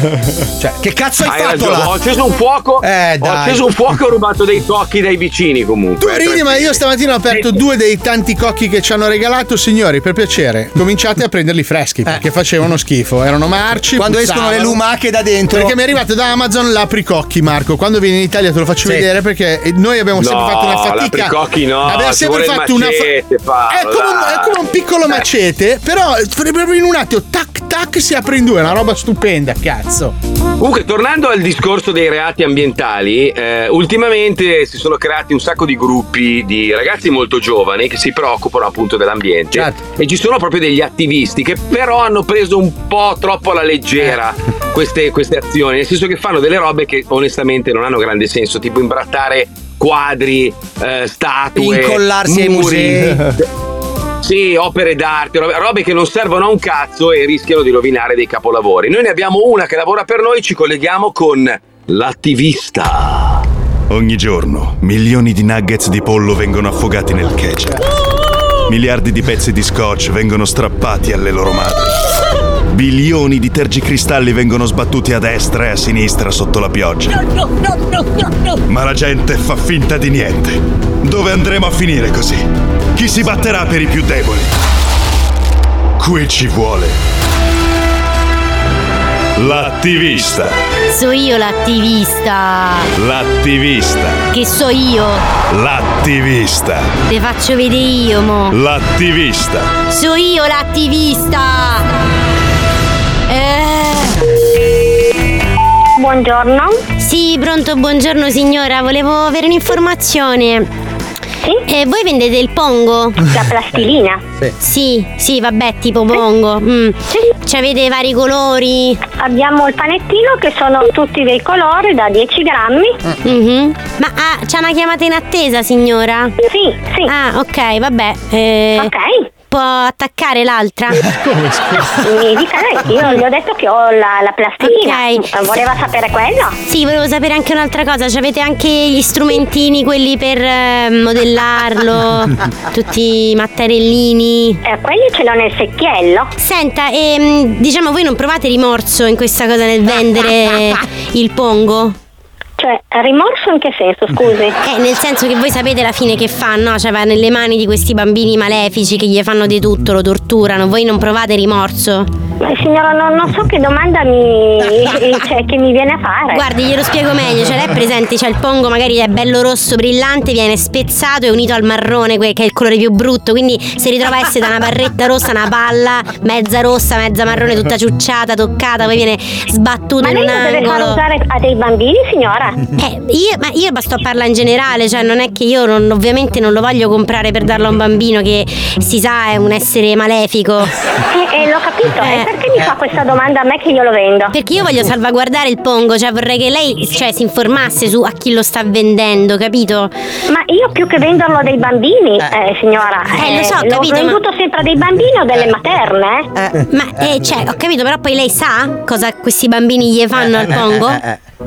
Cioè, che cazzo hai, Hai fatto ragione, là? ho acceso un fuoco. Eh, Ho dai. acceso un fuoco e ho rubato dei tocchi dai vicini comunque. Tu ridi, ma io stamattina ho aperto due dei tanti cocchi che ci hanno regalato. Signori, per piacere, cominciate a prenderli freschi perché facevano schifo. Erano marci. Eh. Quando escono puzzavano. le lumache da dentro. Perché mi è arrivato da Amazon l'apricocchi, Marco. Quando vieni in Italia te lo faccio Sì. vedere perché noi abbiamo sempre No, fatto una fatica. l'apricocchi no, Abbiamo sempre fatto una macete, Paolo, è, come un, dai. è come un piccolo macete, però proprio in un attimo, tac tac, si apre in due. È una roba stupenda, cazzo. Comunque, tornando al discorso dei reati ambientali, eh, ultimamente si sono creati un sacco di gruppi di ragazzi molto giovani che si preoccupano appunto dell'ambiente. Certo. E ci sono proprio degli attivisti che però hanno preso un po' troppo alla leggera Eh. queste, queste azioni, nel senso che fanno delle robe che onestamente non hanno grande senso, tipo imbrattare quadri, eh, statue, Incollarsi ai muri. musei. Sì, opere d'arte, robe, che non servono a un cazzo e rischiano di rovinare dei capolavori. Noi ne abbiamo una che lavora per noi, ci colleghiamo con l'attivista. Ogni giorno milioni di nuggets di pollo vengono affogati nel ketchup. Miliardi di pezzi di scotch vengono strappati alle loro madri. Bilioni di tergicristalli vengono sbattuti a destra e a sinistra sotto la pioggia. Ma la gente fa finta di niente. Dove andremo a finire così? Chi si batterà per i più deboli? Qui ci vuole. L'attivista. So io l'attivista. L'attivista. Che so io. L'attivista. Te faccio vedere io, mo. L'attivista. So io l'attivista. Buongiorno. Sì, pronto, buongiorno signora. Volevo avere un'informazione. E voi vendete il pongo? La plastilina? Sì, sì, vabbè, tipo pongo. Mm. Ci avete vari colori? Abbiamo il panettino che sono tutti dei colori da 10 grammi. Mhm. Ma ah, c'è una chiamata in attesa, signora? Sì, sì. Ah, ok, vabbè. eh, Ok. Può attaccare l'altra? Mi dica lei, io gli ho detto che ho la, la plastilina. Voleva sapere quello? Sì, volevo sapere anche un'altra cosa. Ci avete anche gli strumentini, quelli per eh, modellarlo, tutti i mattarellini. Eh, quelli ce l'ho nel secchiello. Senta, ehm, diciamo voi non provate rimorso in questa cosa nel vendere il pongo? Cioè, rimorso in che senso, scusi? Eh, nel senso che voi sapete la fine che fa, no? Cioè va nelle mani di questi bambini malefici che gli fanno di tutto, lo torturano. Voi non provate rimorso? Ma signora, non, non so che domanda mi, cioè, che mi viene a fare. Guardi, glielo spiego meglio. Cioè, lei è presente, c'è il pongo, magari è bello rosso, brillante, viene spezzato e unito al marrone, che è il colore più brutto. Quindi si ritrova a essere da una barretta rossa, una palla, mezza rossa, mezza marrone, tutta ciucciata, toccata, poi viene sbattuta Ma in lei un lo deve far angolo. usare a dei bambini, signora? Eh, io, ma io sto a parlare in generale, cioè non è che io non- ovviamente non lo voglio comprare per darlo a un bambino che si sa è un essere malefico. Eh, eh, l'ho capito. E perché mi fa questa domanda a me che io lo vendo? Perché io voglio salvaguardare il pongo, cioè vorrei che lei cioè, si informasse su a chi lo sta vendendo, capito? Ma io più che venderlo a dei bambini, eh, signora, Eh, lo so, ho l'ho capito, ma- venduto sempre a dei bambini o delle materne? Ma eh, cioè, ho capito, però poi lei sa cosa questi bambini gli fanno al pongo?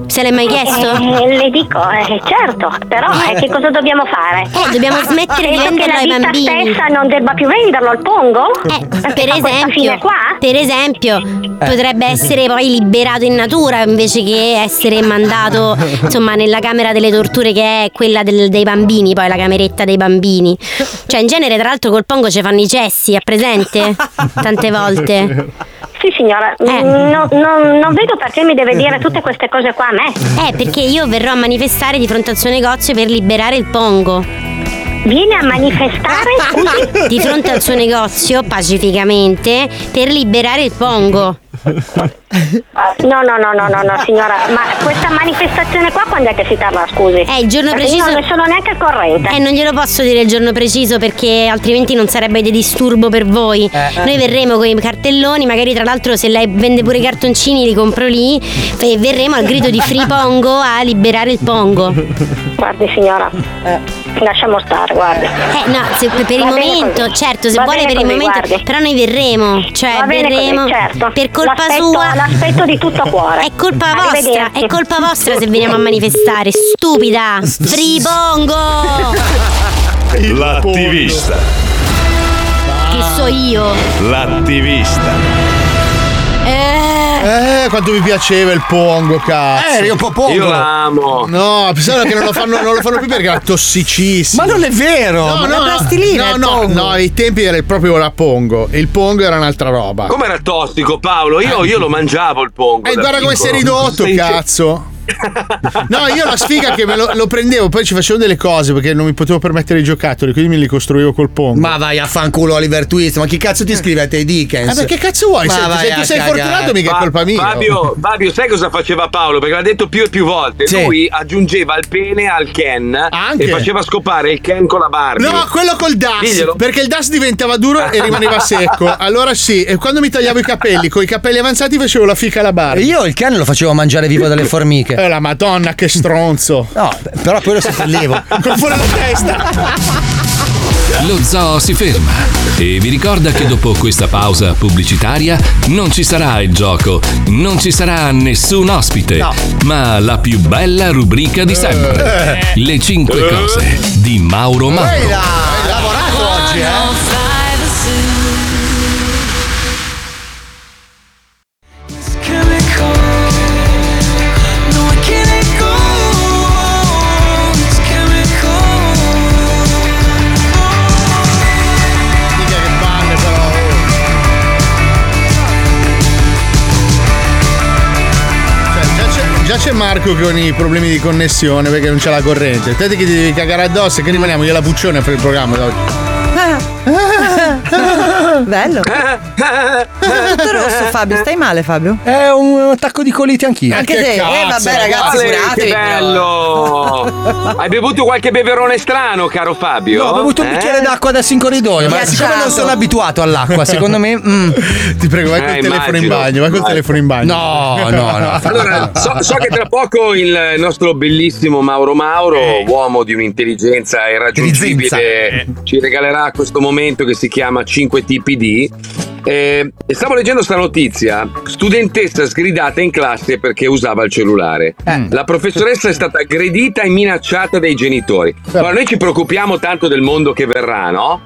Se l'hai mai chiesto? Eh, le dico, eh, certo, però eh, che cosa dobbiamo fare? Eh, dobbiamo smettere di Penso che venderlo la ai bambini. stessa non debba più venderlo al pongo? Eh, per esempio, qua? per esempio, potrebbe essere poi liberato in natura invece che essere mandato insomma nella camera delle torture che è quella del- dei bambini, poi la cameretta dei bambini. Cioè, in genere, tra l'altro, col pongo ci fanno i cessi, è presente? Tante volte. Sì, signora, Eh. mm, no- non- non vedo perché mi deve dire tutte queste cose qua a me. Eh, perché io verrò a manifestare di fronte al suo negozio per liberare il pongo. Viene a manifestare, scusi? Di fronte al suo negozio, pacificamente, per liberare il pongo. No, no, no, no, no, no, signora, ma questa manifestazione qua quando è che si terrà, scusi? È il giorno Perché preciso. Io non ne sono neanche al corrente. Eh, non glielo posso dire il giorno preciso perché altrimenti non sarebbe di disturbo per voi. Eh. Noi verremo con i cartelloni, magari tra l'altro se lei vende pure i cartoncini li compro lì e verremo al grido di Free Pongo a liberare il Pongo. Guardi, signora, lasciamo stare, guardi. Eh no, se per il Va momento, così. certo, se Va vuole per il così, momento, guardi. però noi verremo, cioè Va bene così, verremo certo. per colpa L'aspetto- sua. l'aspetto di tutto cuore. È colpa vostra, è colpa vostra se veniamo a manifestare, stupida. Free Pongo! L'attivista. Che so io. L'attivista. Eh, quanto mi piaceva il pongo, cazzo. Eh, po' pongo. Io la amo. No, pensavo che non lo fanno, non lo fanno più perché era tossicissimo. Ma non è vero! No, ma no, la plastilina no, è no, no, ai tempi era proprio la pongo. E il pongo era un'altra roba. Com'era tossico, Paolo? Io, io lo mangiavo il pongo. E da guarda come sei piccolo. ridotto, cazzo. No, io la sfiga che me lo, lo prendevo, poi ci facevo delle cose perché non mi potevo permettere i giocattoli, quindi me li costruivo col pongo. Ma vai a fanculo Oliver Twist, ma chi cazzo ti scrive a te Dickens? Eh, ma che cazzo vuoi? Ma Se- vai se tu sei cagare. fortunato mica è colpa mia. Fabio, Fabio, sai cosa faceva Paolo? Perché l'ha detto più e più volte. Sì. Lui aggiungeva il pene al Ken Anche. e faceva scopare il Ken con la Barbie. No, quello col DAS. Diglielo. Perché il DAS diventava duro e rimaneva secco. Allora sì, e quando mi tagliavo i capelli, con i capelli avanzati facevo la fica alla barba. Io il cane lo facevo mangiare vivo dalle formiche. Eh, la madonna, che stronzo. No, però quello si sollievo. Con fuori la testa. Lo zoo si ferma e vi ricorda che dopo questa pausa pubblicitaria non ci sarà il gioco, non ci sarà nessun ospite, ma la più bella rubrica di sempre. Le 5 cose di Mauro Mauro. Hai lavorato oggi, eh? C'è- Marco con i problemi di connessione perché non c'è la corrente. Te che ti devi cagare addosso e che rimaniamo io la Puccione fare il programma da oggi. Bello. Tutto rosso, Fabio. Stai male, Fabio? È un attacco di colite anch'io. Anche te. Eh, vabbè, ragazzi, Ale, curatevi. che bello! Hai bevuto qualche beverone strano, caro Fabio? No, ho bevuto un Eh? bicchiere d'acqua adesso in corridoio, ma siccome non sono abituato all'acqua, secondo me. mm. Ti prego, vai col Eh, telefono in immagino. bagno, vai col Immagino. telefono in bagno. No, no, no. Allora, so, so che tra poco il nostro bellissimo Mauro Mauro, uomo di un'intelligenza irraggiungibile, ci regalerà questo momento che si chiama 5 tipi di. Eh, stavo leggendo sta notizia, studentessa sgridata in classe perché usava il cellulare. La professoressa è stata aggredita e minacciata dai genitori. Allora, noi ci preoccupiamo tanto del mondo che verrà, no?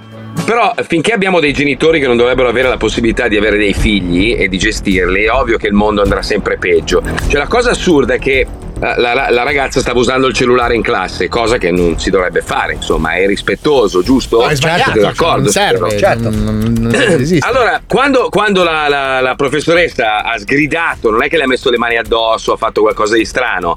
Però finché abbiamo dei genitori che non dovrebbero avere la possibilità di avere dei figli e di gestirli, è ovvio che il mondo andrà sempre peggio. Cioè la cosa assurda è che eh, la, la- la ragazza stava usando il cellulare in classe, cosa che non si dovrebbe fare, insomma, è rispettoso, giusto? No, è sbagliato, d'accordo? non serve, certo. non- non. Allora, quando, quando la, la- la professoressa ha sgridato, non è che le ha messo le mani addosso, ha fatto qualcosa di strano.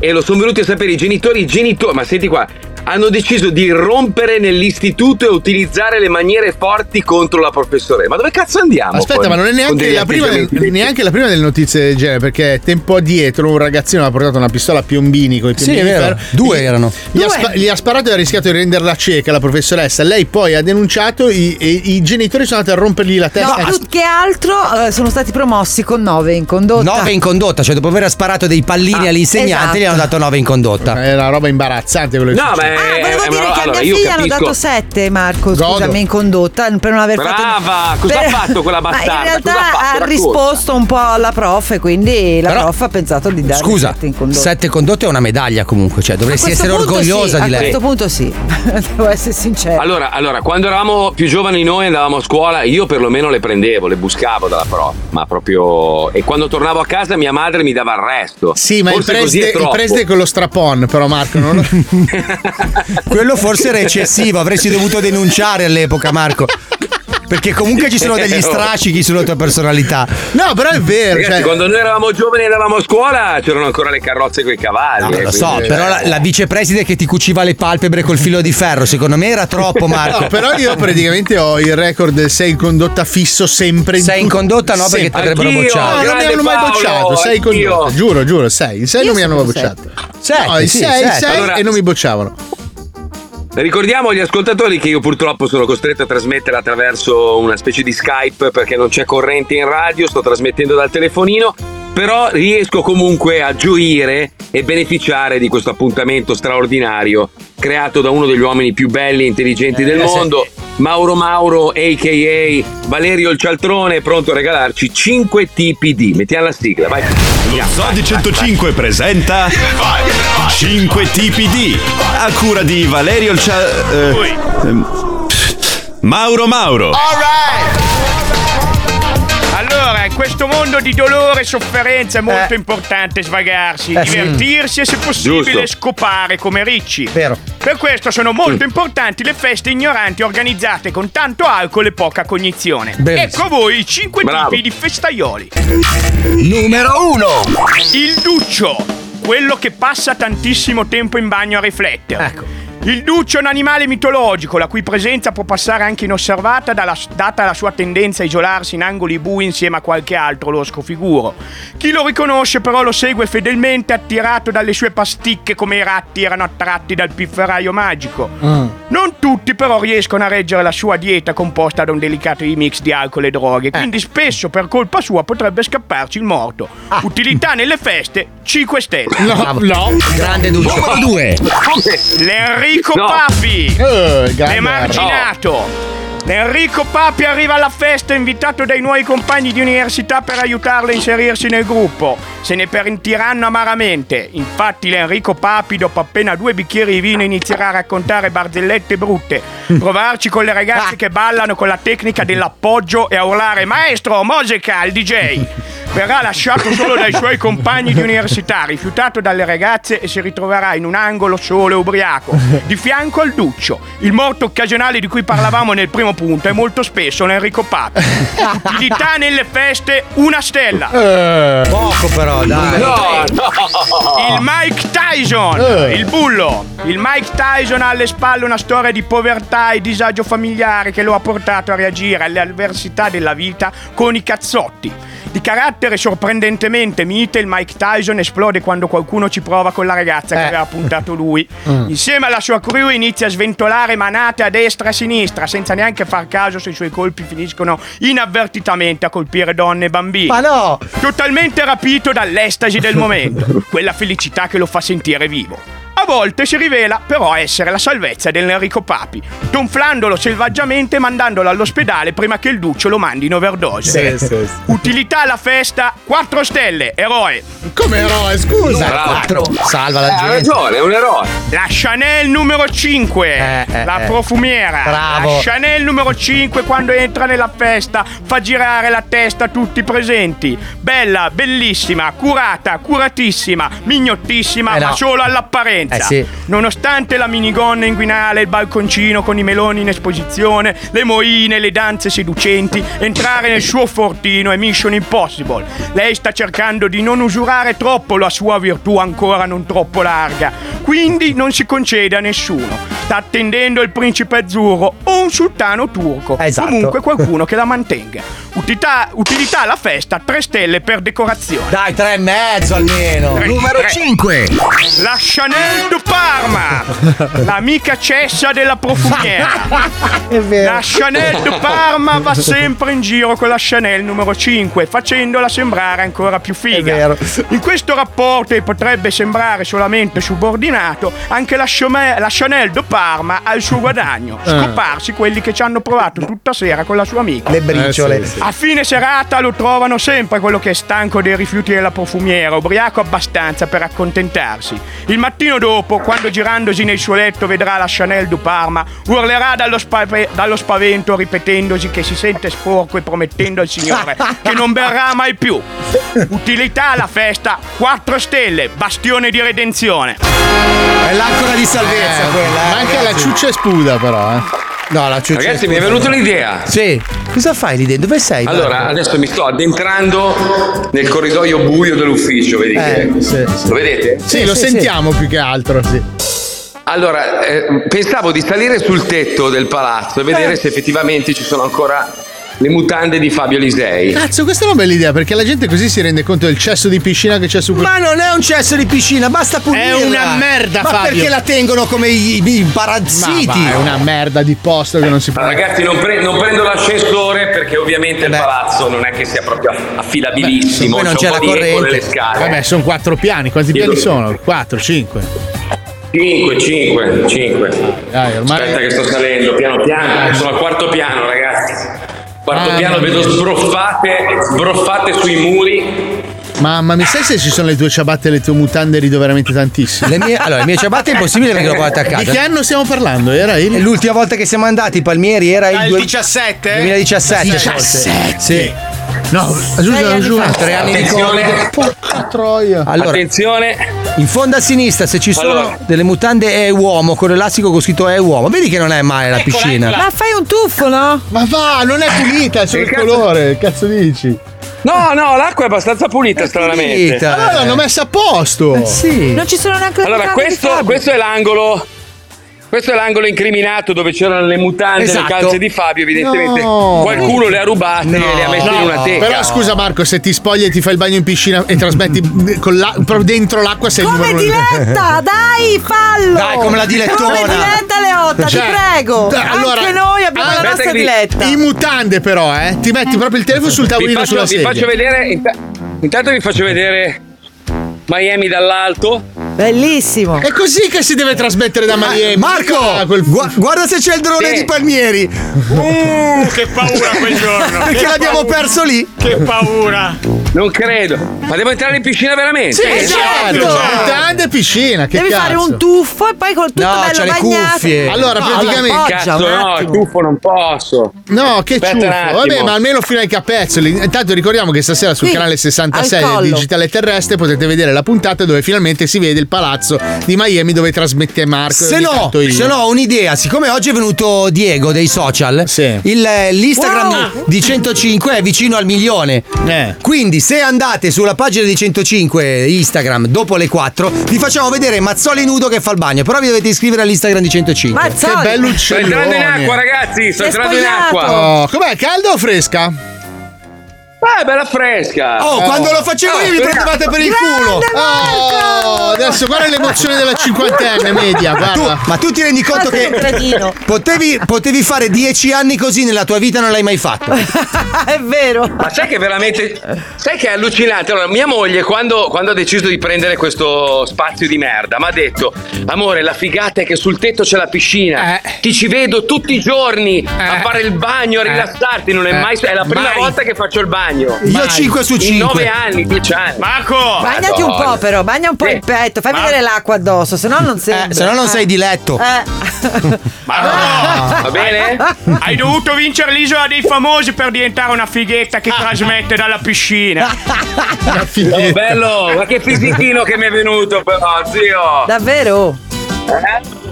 E lo sono venuti a sapere i genitori, i genitori, ma senti qua, hanno deciso di irrompere nell'istituto e utilizzare le maniere forti contro la professoressa. Ma dove cazzo andiamo? Aspetta, con- ma non è neanche la, prima del- neanche la prima delle notizie del genere, perché tempo addietro un ragazzino ha portato una pistola a piombini con i Sì, piombini è vero. ferro. Due Gli- erano. Gli ha, Due. spa- gli ha sparato e ha rischiato di renderla cieca la professoressa. Lei poi ha denunciato i- e i genitori sono andati a rompergli la No, testa. più che altro eh, sono stati promossi con 9 in condotta. 9 in condotta, cioè dopo aver sparato dei pallini all'insegnante, esatto. gli hanno dato 9 in condotta. È una roba imbarazzante quello che No, succede. ma è, Volevo è una dire roba- che a allora, mia io figlia hanno dato 7, Marco, Godo. scusami, in condotta per non aver fatto. Brava, cosa ha fatto quella Ma bastarda? in realtà Cosa ha fatto? ha Racconta. risposto un po' alla prof, e quindi la Però- prof ha pensato di dare Scusa, 7 in condotta. 7 condotte è una medaglia comunque, cioè A dovresti essere orgogliosa sì, di A lei. questo punto sì, devo essere sincero. Allora, allora, quando eravamo più giovani noi andavamo a scuola, io perlomeno le prendevo, le buscavo dalla prof, ma proprio... E quando tornavo a casa mia madre mi dava il resto. Sì, ma il Forse preside, il troppo. preside con lo strapon, però Marco non. Quello forse era eccessivo, avresti dovuto denunciare all'epoca, Marco. Perché comunque ci sono degli strascichi sulla tua personalità. No, però è vero. Ragazzi, cioè- quando noi eravamo giovani e andavamo a scuola c'erano ancora le carrozze con i cavalli. No, eh, lo so, però la, la vicepreside che ti cuciva le palpebre col filo di ferro, secondo me era troppo, Marco. No, però io praticamente ho il record del 6 in condotta fisso sempre. Sei in condotta no, perché ti avrebbero bocciato. No, non mi hanno mai bocciato. 6 in condotta. Giuro, giuro, 6. Il 6 non mi hanno mai bocciato. Sette, No, sì, 6, sette. 6 Allora- e non mi bocciavano. Ricordiamo agli ascoltatori che io purtroppo sono costretto a trasmettere attraverso una specie di Skype perché non c'è corrente in radio, sto trasmettendo dal telefonino, però riesco comunque a gioire e beneficiare di questo appuntamento straordinario creato da uno degli uomini più belli e intelligenti del Eh, sì. mondo, Mauro Mauro, a.k.a. Valerio il Cialtrone, pronto a regalarci 5 tipi di... Mettiamo la sigla, vai. Lo Zodi 105 presenta 5 tipi di a cura di Valerio il Cia- eh, ehm, Mauro Mauro. Allora, in questo mondo di dolore e sofferenza è molto Eh. importante svagarsi, Eh, sì. divertirsi e se possibile Giusto. scopare come ricci. Vero. Per questo sono molto Mm. importanti le feste ignoranti organizzate con tanto alcol e poca cognizione. Benissimo. Ecco a voi i 5 Bravo. tipi di festaioli. Numero 1. Il duccio, quello che passa tantissimo tempo in bagno a riflettere. Ecco. Il duccio è un animale mitologico, la cui presenza può passare anche inosservata dalla- data la sua tendenza a isolarsi in angoli bui insieme a qualche altro losco figuro. Chi lo riconosce però lo segue fedelmente attirato dalle sue pasticche come i ratti erano attratti dal pifferaio magico. Non tutti però riescono a reggere la sua dieta composta da un delicato mix di alcol e droghe, quindi spesso per colpa sua potrebbe scapparci il morto. Utilità nelle feste 5 stelle. No, no. Grande duccio. Numero 2. L'Enrico No. Papi, Eh, grande l'emarginato. L'Enrico Papi arriva alla festa invitato dai nuovi compagni di università per aiutarlo a inserirsi nel gruppo. Se ne pentiranno amaramente. Infatti l'Enrico Papi, dopo appena due bicchieri di vino, inizierà a raccontare barzellette brutte, provarci con le ragazze che ballano con la tecnica dell'appoggio e a urlare Maestro, musica, il DJ. Verrà lasciato solo dai suoi compagni di università, rifiutato dalle ragazze e si ritroverà in un angolo solo e ubriaco, di fianco al Duccio, il morto occasionale di cui parlavamo nel primo punto e molto spesso Enrico Papi. Utilità nelle feste, una stella. Poco però, dai. Il Mike Tyson, Eh. il bullo. Il Mike Tyson ha alle spalle una storia di povertà e disagio familiare che lo ha portato a reagire alle avversità della vita con i cazzotti. Di carattere sorprendentemente mite, il Mike Tyson esplode quando qualcuno ci prova con la ragazza che aveva puntato lui. Mm. Insieme alla sua crew inizia a sventolare manate a destra e a sinistra, senza neanche far caso se i suoi colpi finiscono inavvertitamente a colpire donne e bambini. Ma no! Totalmente rapito dall'estasi del momento, quella felicità che lo fa sentire vivo. A volte si rivela però essere la salvezza dell'Enrico Papi, tonflandolo selvaggiamente e mandandolo all'ospedale prima che il duccio lo mandi in overdose. Sì, sì, sì. Utilità alla festa, 4 stelle, eroe. Come eroe, scusa. Bravo. Salva la Eh, ha gente. ragione, è un eroe. La Chanel numero 5, la eh. profumiera. Bravo. La Chanel numero 5 quando entra nella festa fa girare la testa a tutti i presenti. Bella, bellissima, curata, curatissima, mignottissima, Eh no. ma solo all'apparenza. Eh sì. Nonostante la minigonna inguinale, il balconcino con i meloni in esposizione, le moine, le danze seducenti, entrare nel suo fortino è mission impossible. Lei sta cercando di non usurare troppo la sua virtù ancora non troppo larga, quindi non si concede a nessuno. Sta attendendo il principe azzurro o un sultano turco. Esatto. Comunque qualcuno che la mantenga. Utilità, utilità alla festa, 3 stelle per decorazione. Dai, tre e mezzo almeno. Numero 5. La Chanel de Parma, l'amica cessa della profumiera. È vero. La Chanel de Parma va sempre in giro con la Chanel numero 5, facendola sembrare ancora più figa. È vero. In questo rapporto, e potrebbe sembrare solamente subordinato, anche la, Chome- la Chanel de Parma ha il suo guadagno. Eh. Scoparsi quelli che ci hanno provato tutta sera con la sua amica. Le briciole. Eh, sì, sì. A fine serata lo trovano sempre quello che è stanco dei rifiuti della profumiera, ubriaco abbastanza per accontentarsi. Il mattino dopo, quando girandosi nel suo letto vedrà la Chanel du Parma, urlerà dallo, spave- dallo spavento ripetendosi che si sente sporco e promettendo al Signore che non berrà mai più. Utilità alla festa, 4 stelle, bastione di redenzione. È l'ancora di salvezza quella. eh, Manca la ragazzi. ciuccia e spuda, però, eh. No, la ciuccia. Ragazzi, mi è venuta un'idea. Sì. Cosa fai lì dentro? Dove sei? Allora, adesso mi sto addentrando nel corridoio buio dell'ufficio, vedi Eh, che- sì, sì. Lo vedete? Sì, lo sentiamo più che altro, sì. Allora, eh, pensavo di salire sul tetto del palazzo e vedere se effettivamente ci sono ancora le mutande di Fabio Lisei. Cazzo, questa è una bella idea perché la gente così si rende conto del cesso di piscina che c'è su quel. Ma non è un cesso di piscina, basta pulirla. È una merda, Ma Fabio. perché la tengono come i, i Ma parazziti? va, è una merda di posto che non si può. Ragazzi, non, pre- non prendo l'ascensore perché ovviamente il palazzo non è che sia proprio affidabilissimo. Poi non c'è c'è la corrente. scale. Vabbè, sono quattro piani. Quanti Io piani lo- sono? Quattro, cinque. 5, 5, 5. Dai, ormai. Aspetta che sto salendo piano piano. Sono al quarto piano, ragazzi. Quarto Ah, piano, vedo sbroffate, sbroffate sui muri. Mamma, mi sai se ci sono le tue ciabatte e le tue mutande rido veramente tantissimo. Le mie, allora, le mie ciabatte è impossibile perché l'ho portate a casa. Di che anno stiamo parlando? Era il. L'ultima volta che siamo andati, Palmieri, era il, due- 17? 2017. forse. 17? Sì. No, giusto, giusto. Tre anni di Attenzione. Covid. Porca troia. Allora, Attenzione. in fondo a sinistra, se ci sono Allora. delle mutande è uomo con l'elastico con scritto è uomo. Vedi che non è male la piscina. Ma fai un tuffo, no? Ma va, non è pulita, è solo il colore. Che cazzo dici? No, no, l'acqua è abbastanza pulita, stranamente. pulita. Allora l'hanno messa a posto. Sì. Non ci sono neanche le Allora, questo, questo è l'angolo. Questo è l'angolo incriminato dove c'erano le mutande e Esatto. le calze di Fabio. Evidentemente No. qualcuno le ha rubate e le ha messe in una teca. Però scusa Marco, se ti spogli e ti fai il bagno in piscina e trasmetti con la- proprio dentro l'acqua sei il Come numero uno. diletta, dai, fallo! Dai, come la dilettona. Come diletta Leotta, Cioè, ti prego. d- allora- Anche noi abbiamo la Aspetta nostra vi- diletta. In mutande però, eh. Ti metti proprio il telefono sul vi tavolino faccio, sulla vi sedia. faccio vedere. int- intanto vi faccio vedere Miami dall'alto. Bellissimo. È così che si deve trasmettere da Miami. Marco, quel- gua- guarda se c'è il drone Sì. di Palmieri. Uh, che paura quel giorno. Perché Che l'abbiamo paura. perso lì. Che paura. Non credo. Ma devo entrare in piscina veramente? Sì, Eh, certo. Mutande e piscina, che Devi cazzo. fare un tuffo e poi col tutto No, bello c'ha le bagnato. cuffie. Allora, No, praticamente- appoggia Cazzo, no, il tuffo non posso. No, che Aspetta ciuffo. Vabbè, ma almeno fino ai capezzoli. Intanto ricordiamo che stasera sul Sì, canale 66 al del collo. Digitale Terrestre potete vedere la puntata dove finalmente si vede il palazzo di Miami dove trasmette Marco. Se no, se no ho un'idea, siccome oggi è venuto Diego dei social, Sì. il- l'Instagram Wow. di 105 è vicino al milione. Eh. Quindi se andate sulla pagina di 105 Instagram dopo le 4, vi facciamo vedere Mazzoli nudo che fa il bagno, però vi dovete iscrivere all'Instagram di 105. Mazzoli. Che bello Sto entrando in uccellone. acqua, ragazzi. Sto è entrando in acqua. Oh, com'è? Calda o fresca? Eh, bella fresca. Oh, quando lo facevo io mi prendevate per il culo. Oh, adesso guarda l'emozione della cinquantenne media, Tu- guarda. ma tu ti rendi conto che potevi, potevi fare 10 anni così nella tua vita non l'hai mai fatto? è vero. Ma sai che veramente. Sai che è allucinante? Allora, mia moglie, quando, quando ha deciso di prendere questo spazio di merda, mi ha detto: Amore, la figata è che sul tetto c'è la piscina. Eh. Ti ci vedo tutti i giorni a fare il bagno, a rilassarti. Non è Eh. mai. È la prima Mai. volta che faccio il bagno. Io 5 su In 5. 9 anni, 10 anni. Marco! Bagnati un po' però, bagna un po' Sì. il petto, fai Ma- vedere l'acqua addosso, se no non sembra. Eh, se no non sei di letto. Eh. Marco! Va bene? Hai dovuto vincere l'isola dei famosi per diventare una fighetta che trasmette dalla piscina. Una Oh, bello, ma che fisichino che mi è venuto, però, zio. Davvero? Eh?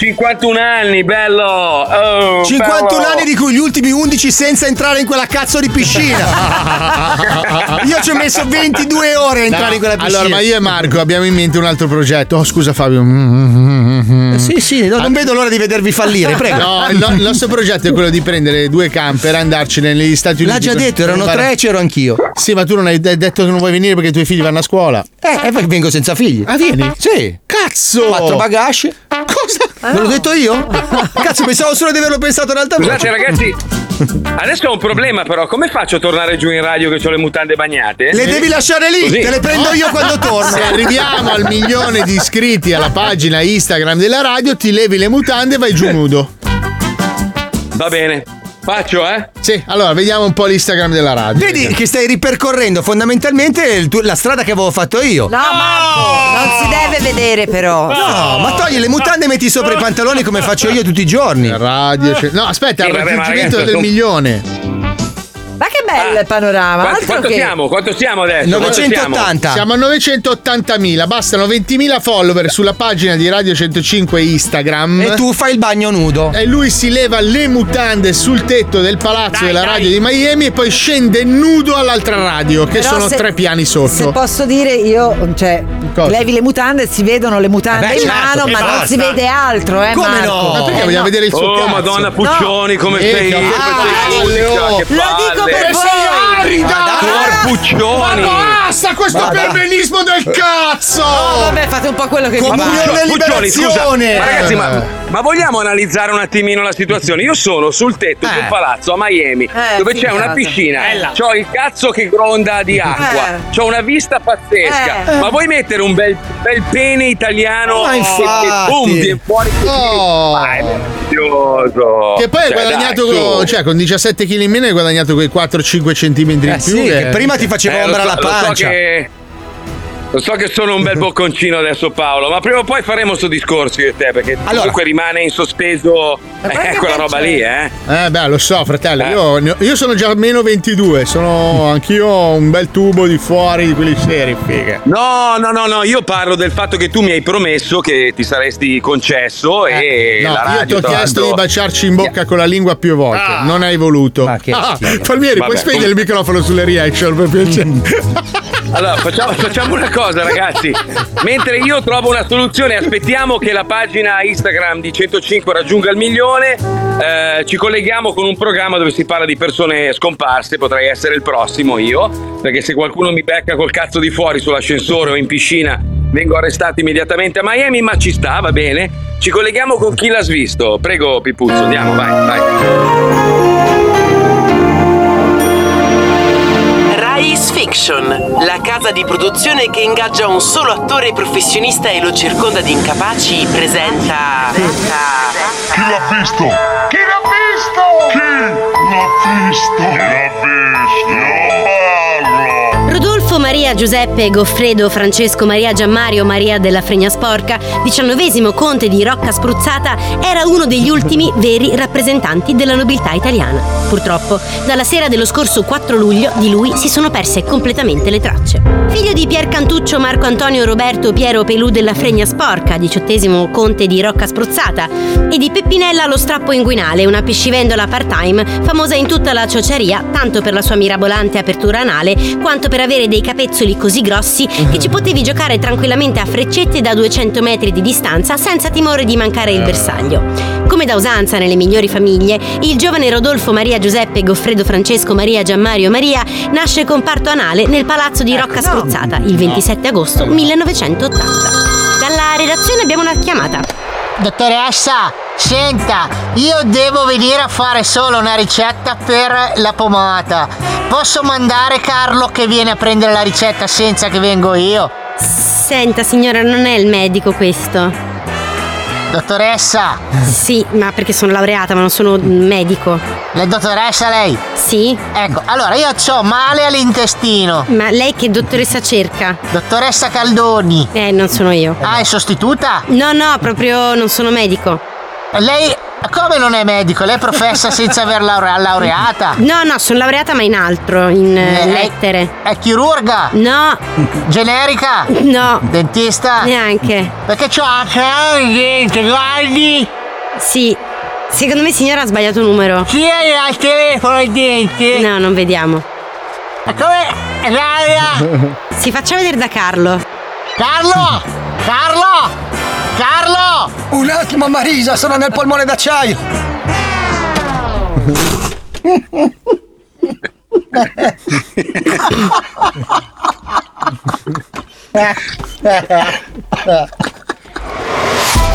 51 anni, bello. Oh, 51 bello. anni di cui gli ultimi 11 senza entrare in quella cazzo di piscina. Io ci ho messo 22 ore a entrare in quella piscina. Allora, ma io e Marco abbiamo in mente un altro progetto. Oh, scusa Fabio. Mm, Sì, sì, no, non vedo l'ora di vedervi fallire, prego. No, il, no- nostro progetto è quello di prendere due camper e andarcene negli Stati Uniti. L'ha già detto, erano fare- tre, c'ero anch'io. Sì, ma tu non hai de- detto che non vuoi venire perché i tuoi figli vanno a scuola. Eh, e poi vengo senza figli. Ah, vieni? Sì. Cazzo! Quattro bagagli. Cosa? Ve l'ho detto io? Cazzo, pensavo solo di averlo pensato un'altra volta. Scusate ragazzi, adesso ho un problema però, come faccio a tornare giù in radio che ho le mutande bagnate? Le devi lasciare lì, Così. te le prendo io quando torno. Se arriviamo al milione di iscritti alla pagina Instagram della radio, ti levi le mutande e vai giù nudo. Va bene, faccio eh? Sì, allora vediamo un po' l'Instagram della radio. Vedi che stai ripercorrendo fondamentalmente tuo- la strada che avevo fatto io. No, Marco, non si deve vedere però. No, ma togli le mutande e metti sopra i pantaloni come faccio io tutti i giorni. Radio. c'è- No, aspetta, Sì, il vabbè, ma raggiungimento ragazzi, del sono- milione. Ma che bello il panorama. Quanto, quanto che... siamo? Quanto siamo adesso? Quanto siamo? 980. Siamo a 980.000, bastano 20.000 follower sulla pagina di Radio 105 Instagram. E tu fai il bagno nudo. E lui si leva le mutande sul tetto del palazzo Dai, della dai. radio di Miami e poi scende nudo all'altra radio, che Però sono se- tre piani Se sotto. posso dire, io, cioè, Cosa? levi le mutande, si vedono le mutande Eh beh, in certo, mano, ma non basta. si vede altro, eh. Come Marco. no? Ma perché Eh, vogliamo no. vedere il suo Oh cazzo? madonna Puccioni, come Minchia, sei? che palle, oh. che Lo dico per voi. Corpuccioni. basta questo perbenismo del cazzo! Oh, vabbè, fate un po' quello che vi Comunione pare. e Puccioni, scusa, ma ragazzi, ma, Eh. ma vogliamo analizzare un attimino la situazione? Io sono sul tetto di Eh. un palazzo a Miami Eh, dove c'è una piscina, Bella. c'ho il cazzo che gronda di acqua, Eh. c'ho una vista pazzesca. Eh. Ma vuoi mettere un bel, bel pene italiano Ma che, infatti. che boom, viene fuori così? Oh. Ma è meraviglioso. Che poi hai Cioè, guadagnato, dai, con- cioè con 17 kg in meno hai guadagnato quei 4-5 cm in Eh più. sì, che prima ti facevo Eh, ombra so- la lo so pancia. che- Lo so che sono un bel bocconcino adesso Paolo, ma prima o poi faremo sto discorso io e te, perché Allora. comunque rimane in sospeso eh, quella roba c'è. lì, eh. Eh beh, lo so, fratello, Eh. io, io sono già meno 22, sono anch'io un bel tubo di fuori di quelli seri, figa. No, no, no, no, io parlo del fatto che tu mi hai promesso che ti saresti concesso e Eh, No, la io ti radio, ho tra chiesto di baciarci in bocca con la lingua più volte, Ah. non hai voluto. Ma che ah. Palmieri, puoi Vabbè, spegnere il microfono sulle reaction per piacere? Allora, facciamo, facciamo una cosa, ragazzi. Mentre io trovo una soluzione, aspettiamo che la pagina Instagram di 105 raggiunga il milione. eh, ci colleghiamo con un programma dove si parla di persone scomparse. Potrei essere il prossimo io. Perché se qualcuno mi becca col cazzo di fuori sull'ascensore o in piscina, vengo arrestato immediatamente a Miami. Ma ci sta, va bene. Ci colleghiamo con chi l'ha svisto. Prego, Pipuzzo, andiamo, vai, vai. Rai Ice Fiction, la casa di produzione che ingaggia un solo attore professionista e lo circonda di incapaci, presenta. Chi l'ha visto? Chi l'ha visto? Chi l'ha visto? Chi l'ha visto? Rodolfo Maria Giuseppe Goffredo Francesco Maria Giammario Maria della Fregna Sporca, diciannovesimo conte di Rocca Spruzzata, era uno degli ultimi veri rappresentanti della nobiltà italiana. Purtroppo, dalla sera dello scorso 4 luglio di lui si sono perse completamente le tracce. Figlio di Pier Cantuccio Marco Antonio Roberto Piero Pelù della Fregna Sporca, diciottesimo conte di Rocca Spruzzata, e di Peppinella lo strappo inguinale, una piscivendola part-time famosa in tutta la ciociaria, tanto per la sua mirabolante apertura anale, quanto per avere dei capezzoli così grossi che ci potevi giocare tranquillamente a freccette da 200 metri di distanza senza timore di mancare il bersaglio. Come da usanza nelle migliori famiglie, il giovane Rodolfo Maria Giuseppe Goffredo Francesco Maria Giammario Maria nasce con parto anale nel palazzo di Rocca Spruzzata il 27 agosto 1980. Dalla redazione abbiamo una chiamata. Dottoressa, senta, io devo venire a fare solo una ricetta per la pomata. Posso mandare Carlo che viene a prendere la ricetta senza che vengo io? Senta signora, non è il medico questo. Dottoressa? Sì, ma perché sono laureata, ma non sono medico. La dottoressa lei? Sì. Ecco, allora io ho male all'intestino. Ma lei che dottoressa cerca? Dottoressa Caldoni. Eh, non sono io. Ah, è sostituta? No, no, proprio non sono medico. Lei come non è medico? Lei è professa senza aver laure- laureata? No, no, sono laureata ma in altro, in eh, Eh, lettere. È chirurga? No. Generica? No. Dentista? Neanche. Perché c'ho anche il dente, guardi! Sì. Secondo me signora ha sbagliato numero. Sì, è al telefono il dente! No, non vediamo. Ma come? Raga! Si faccia vedere da Carlo. Carlo! Carlo! Carlo! Un attimo, Marisa, sono nel polmone d'acciaio.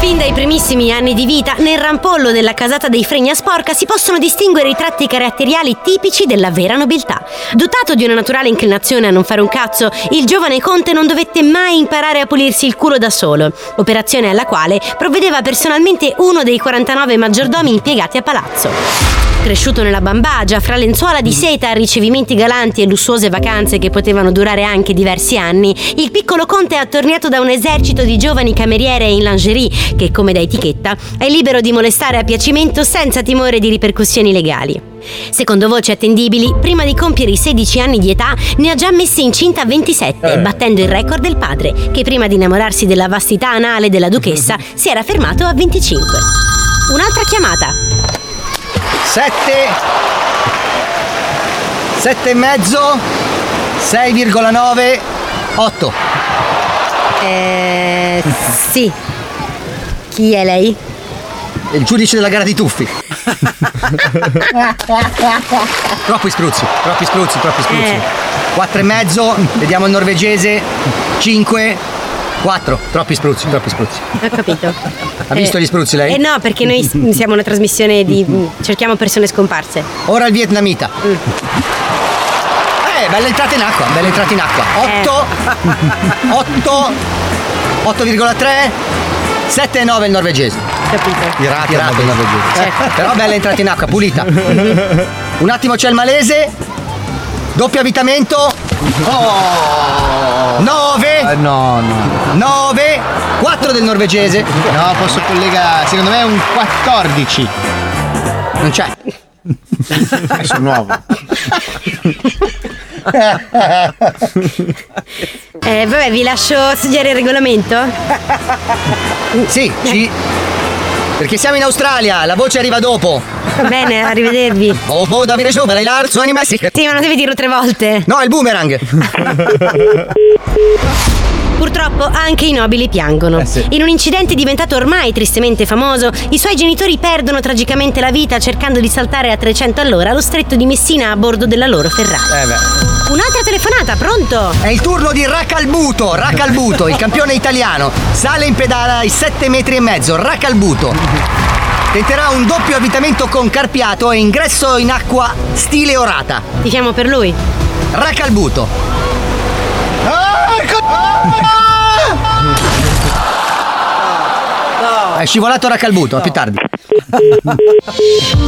Fin dai primissimi anni di vita, nel rampollo della casata dei Fregna Sporca si possono distinguere i tratti caratteriali tipici della vera nobiltà. Dotato di una naturale inclinazione a non fare un cazzo, il giovane conte non dovette mai imparare a pulirsi il culo da solo, operazione alla quale provvedeva personalmente uno dei 49 maggiordomi impiegati a palazzo. Cresciuto nella bambagia, fra lenzuola di seta, ricevimenti galanti e lussuose vacanze che potevano durare anche diversi anni, il piccolo conte è attorniato da un esercito di giovani cameriere in lingerie che, come da etichetta, è libero di molestare a piacimento senza timore di ripercussioni legali. Secondo voci attendibili, prima di compiere i 16 anni di età, ne ha già messi incinta 27, battendo il record del padre, che prima di innamorarsi della vastità anale della duchessa si era fermato a 25. Un'altra chiamata. 7 7 e mezzo 6,9 8 Eh. sì. Chi è lei? Il giudice della gara di tuffi. troppi spruzzi, troppi spruzzi, troppi spruzzi. Eh. 4 e mezzo, vediamo il norvegese. 5 4, troppi spruzzi, troppi spruzzi. Ho capito. Ha visto gli spruzzi lei? Eh no, perché noi siamo una trasmissione di. cerchiamo persone scomparse. Ora il vietnamita. Eh, bella entrata in acqua, bella entrata in acqua. 8 8 8,3 7 e 9 il norvegese. Capito. Pirata, Pirata il norvegese. Certo. Però bella entrata in acqua, pulita. Un attimo c'è il malese. Doppio avvitamento. Oh! 9 No, no. 9 4 del norvegese. No, posso collegare. Secondo me è un 14. Non c'è. Sono nuovo. Eh, vabbè, vi lascio studiare il regolamento? Sì, ci. Perché siamo in Australia, la voce arriva dopo. Va bene, arrivedervi. Oh, oh, Davide Show, per l'arzo animasi. Sì, ma non devi dirlo tre volte. No, è il boomerang. Purtroppo anche i nobili piangono. In un incidente diventato ormai tristemente famoso, i suoi genitori perdono tragicamente la vita cercando di saltare a 300 all'ora lo stretto di Messina a bordo della loro Ferrari. Eh beh. Un'altra telefonata, pronto? È il turno di Racalbuto, Racalbuto, il campione italiano. Sale in pedala ai 7 metri e mezzo, Racalbuto. Tenterà un doppio avvitamento con carpiato e ingresso in acqua stile orata. Tifiamo per lui? Racalbuto. È scivolato Racalbuto, a più tardi.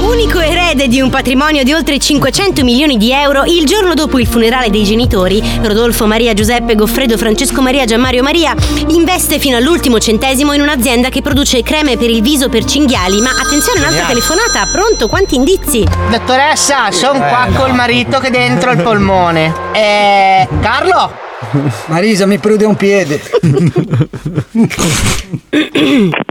Unico erede di un patrimonio di oltre 500 milioni di euro, il giorno dopo il funerale dei genitori, Rodolfo Maria Giuseppe Goffredo Francesco Maria Gianmario Maria investe fino all'ultimo centesimo in un'azienda che produce creme per il viso per cinghiali. Ma attenzione, un'altra telefonata, pronto? Quanti indizi? Dottoressa, sono qua col marito che è dentro il polmone. Eh, Carlo? Marisa, mi prude un piede.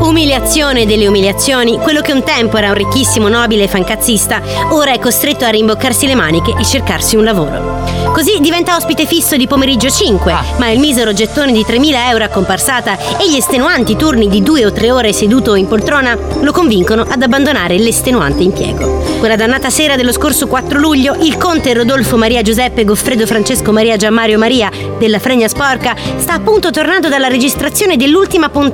Umiliazione delle umiliazioni, quello che un tempo era un ricchissimo nobile fancazzista, ora è costretto a rimboccarsi le maniche e cercarsi un lavoro. Così diventa ospite fisso di pomeriggio 5, ma il misero gettone di 3.000 euro a comparsata e gli estenuanti turni di due o tre ore seduto in poltrona lo convincono ad abbandonare l'estenuante impiego. Quella dannata sera dello scorso 4 luglio, il conte Rodolfo Maria Giuseppe Goffredo Francesco Maria Gianmario Maria della Fregna Sporca sta appunto tornando dalla registrazione dell'ultima puntata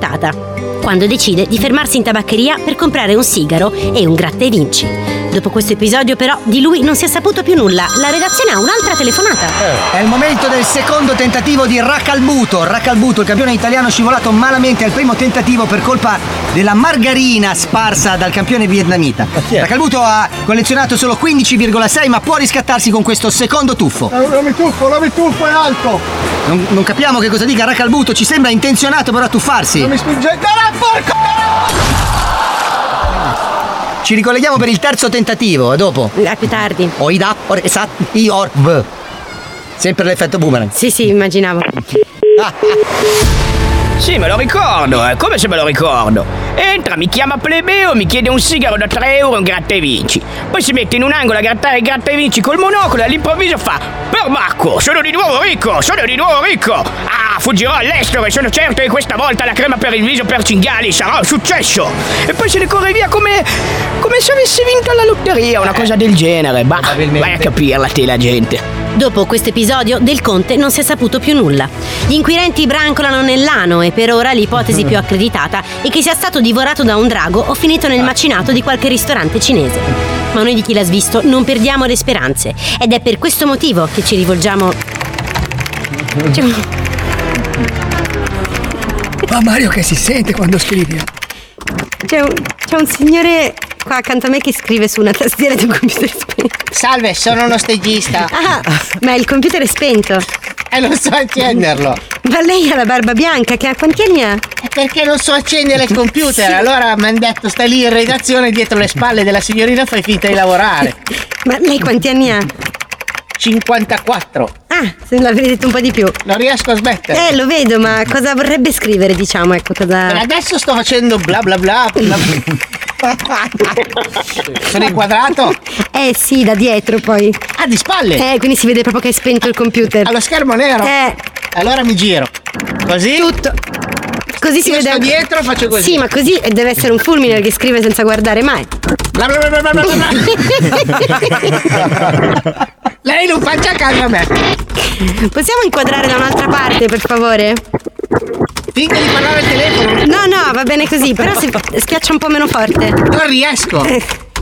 quando decide di fermarsi in tabaccheria per comprare un sigaro e un gratta e vinci. Dopo questo episodio però di lui non si è saputo più nulla. La redazione ha un'altra telefonata. È il momento del secondo tentativo di Racalbuto. Racalbuto, il campione italiano scivolato malamente al primo tentativo per colpa della margarina sparsa dal campione vietnamita. Racalbuto ha collezionato solo 15,6 ma può riscattarsi con questo secondo tuffo. mi tuffo, non mi tuffo, è alto! Non, non capiamo che cosa dica Racalbuto, ci sembra intenzionato però a tuffarsi. Non mi spingete, porco! Ci ricolleghiamo per il terzo tentativo, a dopo. A più tardi. Oida, or, esat, i, or, v. Sempre l'effetto boomerang. Sì, sì, immaginavo. Sì, me lo ricordo, eh, come se me lo ricordo. Entra, mi chiama plebeo, mi chiede un sigaro da 3 euro e un gratta e vinci. Poi si mette in un angolo a grattare il gratta e vinci col monocolo e all'improvviso fa Perbacco, sono di nuovo ricco, sono di nuovo ricco! Ah, fuggirò all'estero e sono certo che questa volta la crema per il viso per cinghiali sarà un successo! E poi se ne corre via come. come se avesse vinto alla lotteria, una cosa del genere. Bah, vai a capirla te la gente. Dopo questo episodio del conte non si è saputo più nulla. Gli inquirenti brancolano nell'ano e per ora l'ipotesi più accreditata è che sia stato divorato da un drago o finito nel macinato di qualche ristorante cinese. Ma noi di chi l'ha svisto non perdiamo le speranze ed è per questo motivo che ci rivolgiamo... Cioè, Ma Mario che si sente quando scrivi? C'è un, c'è un signore qua accanto a me che scrive su una tastiera di un computer spento. Salve, sono uno stagista. Ah, ma il computer è spento. E non so accenderlo. Ma lei ha la barba bianca, che ha quanti anni ha? È perché non so accendere il computer, allora mi hanno detto stai lì in redazione dietro le spalle della signorina fai finta di lavorare. Ma lei quanti anni ha? 54. Ah, se l'avrei detto un po' di più. Non riesco a smettere. Eh, lo vedo, ma cosa vorrebbe scrivere, diciamo, ecco, Per cosa... adesso sto facendo bla bla bla. bla. Sono inquadrato? Eh sì, da dietro poi. Ah, di spalle? Eh, quindi si vede proprio che è spento il computer. Allo schermo nero? Eh. Allora mi giro. Così? Tutto. Così si Io vede sto anche- dietro faccio così. Sì, ma così deve essere un fulmine che scrive senza guardare mai. Bla bla bla bla bla bla. Lei non faccia caso a me. Possiamo inquadrare da un'altra parte, per favore? Finga di parlare al telefono. No, no, va bene così, però si schiaccia un po' meno forte. Non riesco.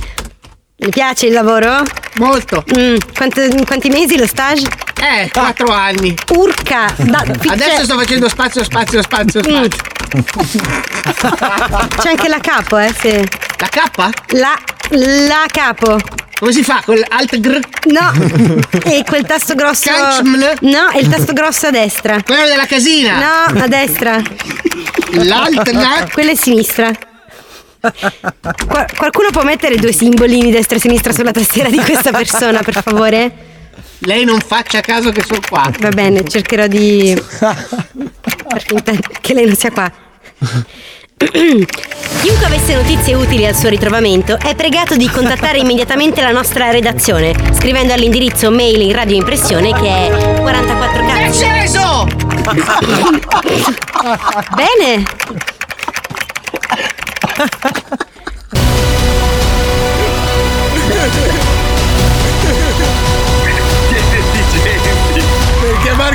Le piace il lavoro? Molto. Mm, quanto- in quanti mesi lo stage? Eh, quattro anni. Urca! Da- Adesso sto facendo spazio, spazio, spazio, Mm. spazio. C'è anche la capo, eh, sì. La K? La, la capo. Come si fa? Con l'alt gr? No, e quel tasto grosso. Cancml? No, è il tasto grosso a destra. Quello della casina? No, a destra. L'alt la? Quella è a sinistra. Qua- qualcuno può mettere due simbolini destra e sinistra sulla tastiera di questa persona, per favore? Lei non faccia caso che sono qua. Va bene, cercherò di. che lei non sia qua. Chiunque avesse notizie utili al suo ritrovamento è pregato di contattare immediatamente la nostra redazione scrivendo all'indirizzo mail in radioimpressione che è 44 È cazzo. sceso! Bene. Yeah, yeah, yeah.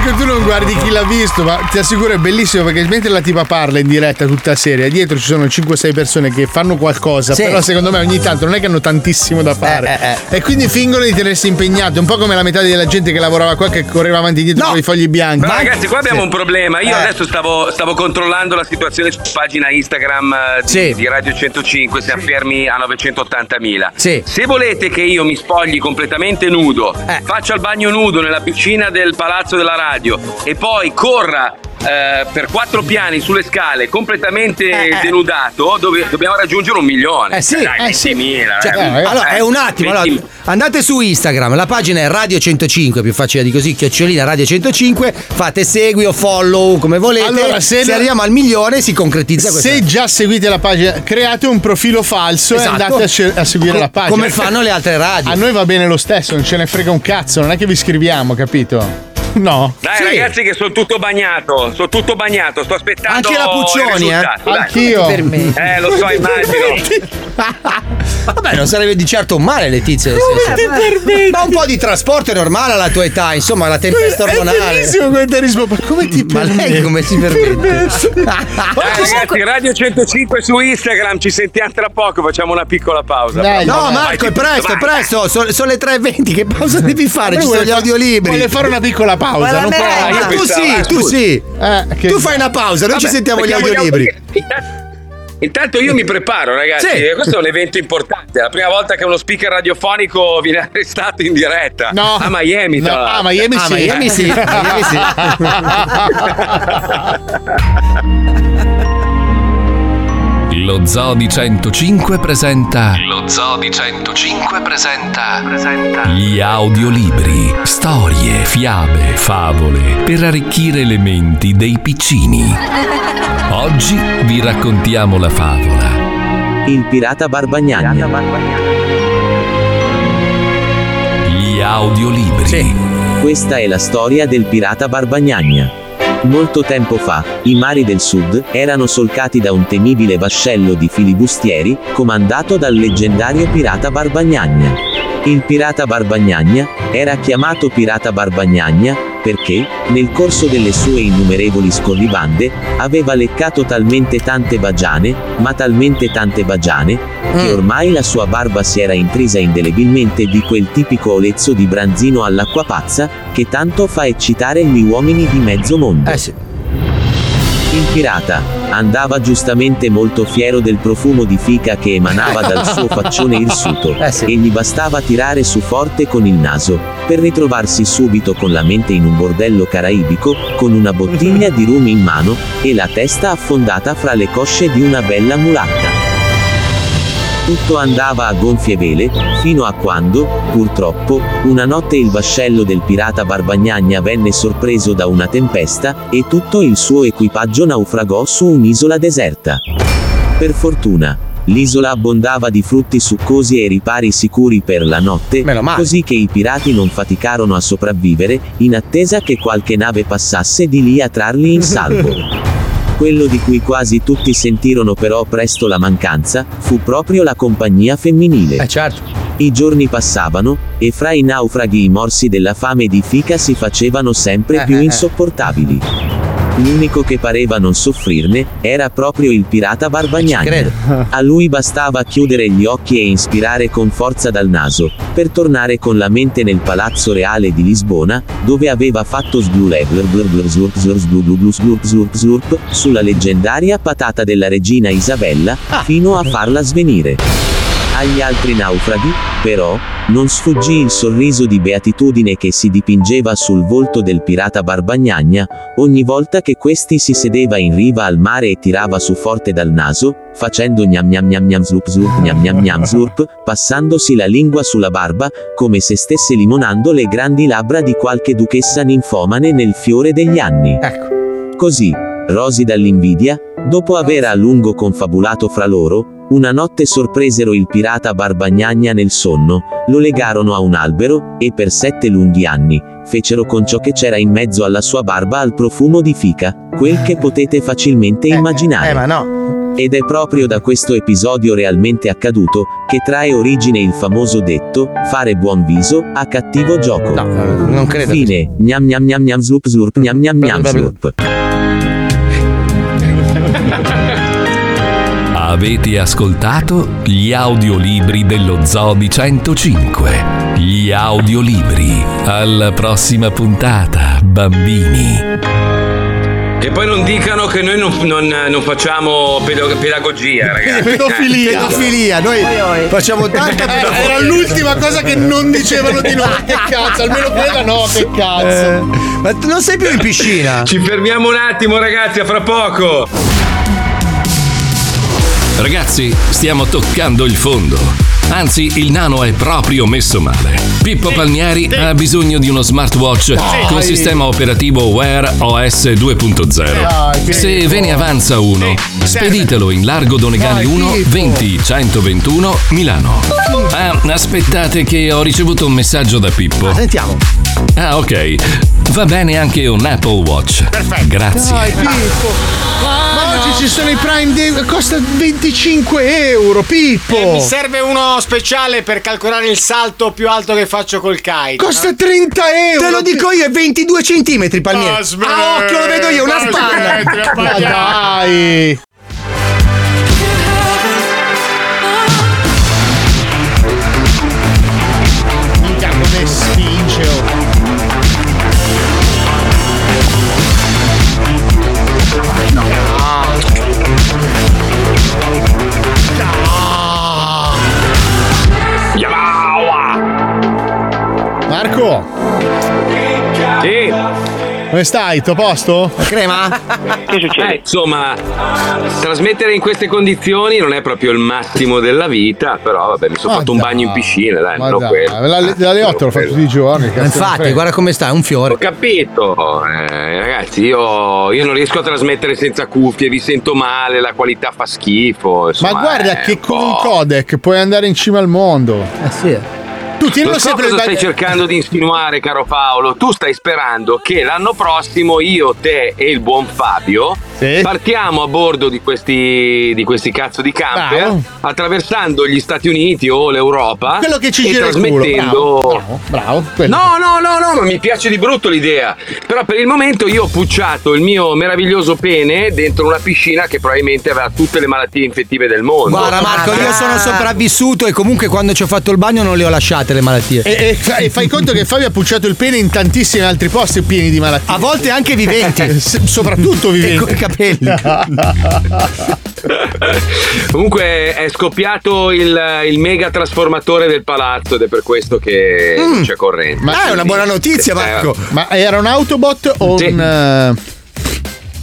Perché Marco tu non guardi chi l'ha visto, ma ti assicuro è bellissimo perché mentre la tipa parla in diretta tutta la serie, dietro ci sono 5-6 persone che fanno qualcosa, Sì. però secondo me ogni tanto non è che hanno tantissimo da fare. E quindi fingono di tenersi impegnati, un po' come la metà della gente che lavorava qua che correva avanti e dietro con i fogli bianchi. Ma ragazzi, qua abbiamo Sì. un problema. Io Eh. adesso stavo, stavo controllando la situazione su pagina Instagram eh, di, di Radio 105. Siamo fermi a 980.000. Sì. Se volete che io mi spogli completamente nudo, Eh. faccia il bagno nudo nella piscina del palazzo della radio e poi corra. eh, per quattro piani sulle scale completamente denudato dove dobbiamo raggiungere un milione Eh sì, Dai, eh sì. 20.000, Cioè, eh. allora, è un attimo. allora, 20.000. andate su Instagram, la pagina è Radio 105, più facile di così, chiocciolina Radio 105, fate segui o follow come volete. Allora, se se arriviamo al milione si concretizza questa Se già seguite la pagina, create un profilo falso Esatto. e andate a, a seguire Co- la pagina. come fanno le altre radio. A noi va bene lo stesso, non ce ne frega un cazzo, non è che vi scriviamo, capito? No. Dai ragazzi che sono tutto bagnato, sono tutto bagnato, sto aspettando Anche la Puccioni, eh? dai. Anch'io. Per me. Eh, lo so, immagino. Vabbè, non sarebbe di certo un male, Letizia. nel senso- Ma un po' di trasporto è normale alla tua età, insomma, la tempesta ormonale. bellissimo come ti rispondo, ma come ti Ma lei come si permette? Dai, ragazzi, Radio 105 su Instagram, ci sentiamo tra poco, facciamo una piccola pausa. no, Marco, è presto, è presto. Sono, sono le 3.20. Che pausa devi fare? Ci sono gli audiolibri. vuole fare una piccola pausa, non può- Ah, io tu pensavo- sì, eh, tu sì. che- Tu fai una pausa, noi ci Vabbè, sentiamo gli audiolibri. Intanto, io mi preparo, ragazzi. Sì. eh, Questo è un evento importante. È la prima volta che uno speaker radiofonico viene arrestato in diretta. No. A Miami, No, a Miami Ah, sì. Miami sì, Miami sì. Lo Zoo di 105 presenta. Lo Zoo di 105 presenta. Presenta. Gli audiolibri. Storie, fiabe, favole. Per arricchire le menti dei piccini. Oggi vi raccontiamo la favola. Il pirata Barbagnagna. Gli audiolibri. Questa è la storia del pirata Barbagnagna. Molto tempo fa, i mari del sud erano solcati da un temibile vascello di filibustieri, comandato dal leggendario pirata Barbagnagna. Il pirata Barbagnagna era chiamato pirata Barbagnagna perché, nel corso delle sue innumerevoli scorribande, aveva leccato talmente tante bagiane, ma talmente tante bagiane, che ormai la sua barba si era intrisa indelebilmente di quel tipico olezzo di branzino all'acqua pazza, che tanto fa eccitare gli uomini di mezzo mondo. Il pirata andava giustamente molto fiero del profumo di fica che emanava dal suo faccione irsuto, e gli bastava tirare su forte con il naso, per ritrovarsi subito con la mente in un bordello caraibico, con una bottiglia di rum in mano, e la testa affondata fra le cosce di una bella mulatta. Tutto andava a gonfie vele, fino a quando, purtroppo, una notte il vascello del pirata Barbagnagna venne sorpreso da una tempesta, e tutto il suo equipaggio naufragò su un'isola deserta. Per fortuna, l'isola abbondava di frutti succosi e ripari sicuri per la notte, così che i pirati non faticarono a sopravvivere, in attesa che qualche nave passasse di lì a trarli in salvo. Quello di cui quasi tutti sentirono però presto la mancanza, fu proprio la compagnia femminile. Eh certo. I giorni passavano, e fra i naufraghi i morsi della fame di fica si facevano sempre più insopportabili. L'unico che pareva non soffrirne, era proprio il pirata Barbagnagna. A lui bastava chiudere gli occhi e inspirare con forza dal naso, per tornare con la mente nel palazzo reale di Lisbona, dove aveva fatto slurp sulla leggendaria patata della regina Isabella, fino a farla svenire. Agli altri naufraghi, però, non sfuggì il sorriso di beatitudine che si dipingeva sul volto del pirata Barbagnagna, ogni volta che questi si sedeva in riva al mare e tirava su forte dal naso, facendo gnam gnam gnam gnam slurp slurp gnam gnam gnam slurp, passandosi la lingua sulla barba, come se stesse limonando le grandi labbra di qualche duchessa ninfomane nel fiore degli anni. Così, rosi dall'invidia, dopo aver a lungo confabulato fra loro, una notte sorpresero il pirata Barbagnagna nel sonno, lo legarono a un albero, e per sette lunghi anni, fecero con ciò che c'era in mezzo alla sua barba al profumo di fica, quel che potete facilmente immaginare. Eh, ma no. Ed è proprio da questo episodio realmente accaduto che trae origine il famoso detto fare buon viso a cattivo gioco. No, non credo. Fine. Gnam gnam gnam gnam slurp slurp gnam gnam gnam slurp. Avete ascoltato gli audiolibri dello Zodi 105. Gli audiolibri. Alla prossima puntata, bambini. Che poi non dicano che noi non, non- non facciamo pedo- pedagogia, ragazzi. Pedofilia. Pedofilia, noi facciamo tanta pedofilia. Era l'ultima cosa che non dicevano di noi. Che cazzo, almeno quella no, che cazzo. Eh, ma tu non sei più in piscina? Ci fermiamo un attimo, ragazzi, a fra poco. Ragazzi, stiamo toccando il fondo. Anzi, il nano è proprio messo male. Pippo Palmieri ha bisogno di uno smartwatch con sistema operativo Wear OS 2.0. Dai, Se ve ne avanza uno, speditelo in Largo Donegali Dai, 1 Pippo. 20 121 Milano. Ah, aspettate che ho ricevuto un messaggio da Pippo. Sentiamo. Ah, ok. Va bene anche un Apple Watch. Perfetto. Grazie. Dai, Pippo. Ma oggi ci sono i Prime Day, costa 25 euro, Pippo. Eh, mi serve uno speciale per calcolare il salto più alto che faccio col kite. Costa 30 euro. Te lo dico io, è 22 centimetri, Palmieri. Ah, Ah, smettila, occhio, lo vedo io, una spanna. Ma dai. Come stai? Tutto a posto? Crema? Che succede? Eh, insomma, trasmettere in queste condizioni non è proprio il massimo della vita, però vabbè, mi sono Ma fatto un dai. bagno in piscina, dai, Ma non dai, quello. la- dalle 8 l'ho fatto tutti i giorni. cazzo Infatti, frega. guarda come sta, è un fiore. Ho capito, eh, ragazzi, io, io non riesco a trasmettere senza cuffie, vi sento male, la qualità fa schifo. Ma insomma, guarda è che un con po'. un codec puoi andare in cima al mondo. Eh sì. Tu Non so sempre cosa da- stai cercando di insinuare, caro Paolo. Tu stai sperando che l'anno prossimo io, te e il buon Fabio partiamo a bordo di questi, di questi cazzo di camper, Bravo. attraversando gli Stati Uniti o l'Europa. Quello che ci e gira il culo. trasmettendo. Bravo, bravo, quello. No, no, no, no, ma mi piace di brutto l'idea. Però per il momento io ho pucciato il mio meraviglioso pene dentro una piscina che probabilmente aveva tutte le malattie infettive del mondo. Guarda Marco, io sono sopravvissuto e comunque quando ci ho fatto il bagno non le ho lasciate le malattie. E, e e fai conto che Fabio ha pucciato il pene in tantissimi altri posti pieni di malattie. A volte anche viventi. S- soprattutto viventi. Capelli. Comunque è scoppiato il, il mega trasformatore del palazzo ed è per questo che non c'è corrente. Ma- Ah, è una buona notizia, Marco. Ma era un Autobot o Sì. un. eh,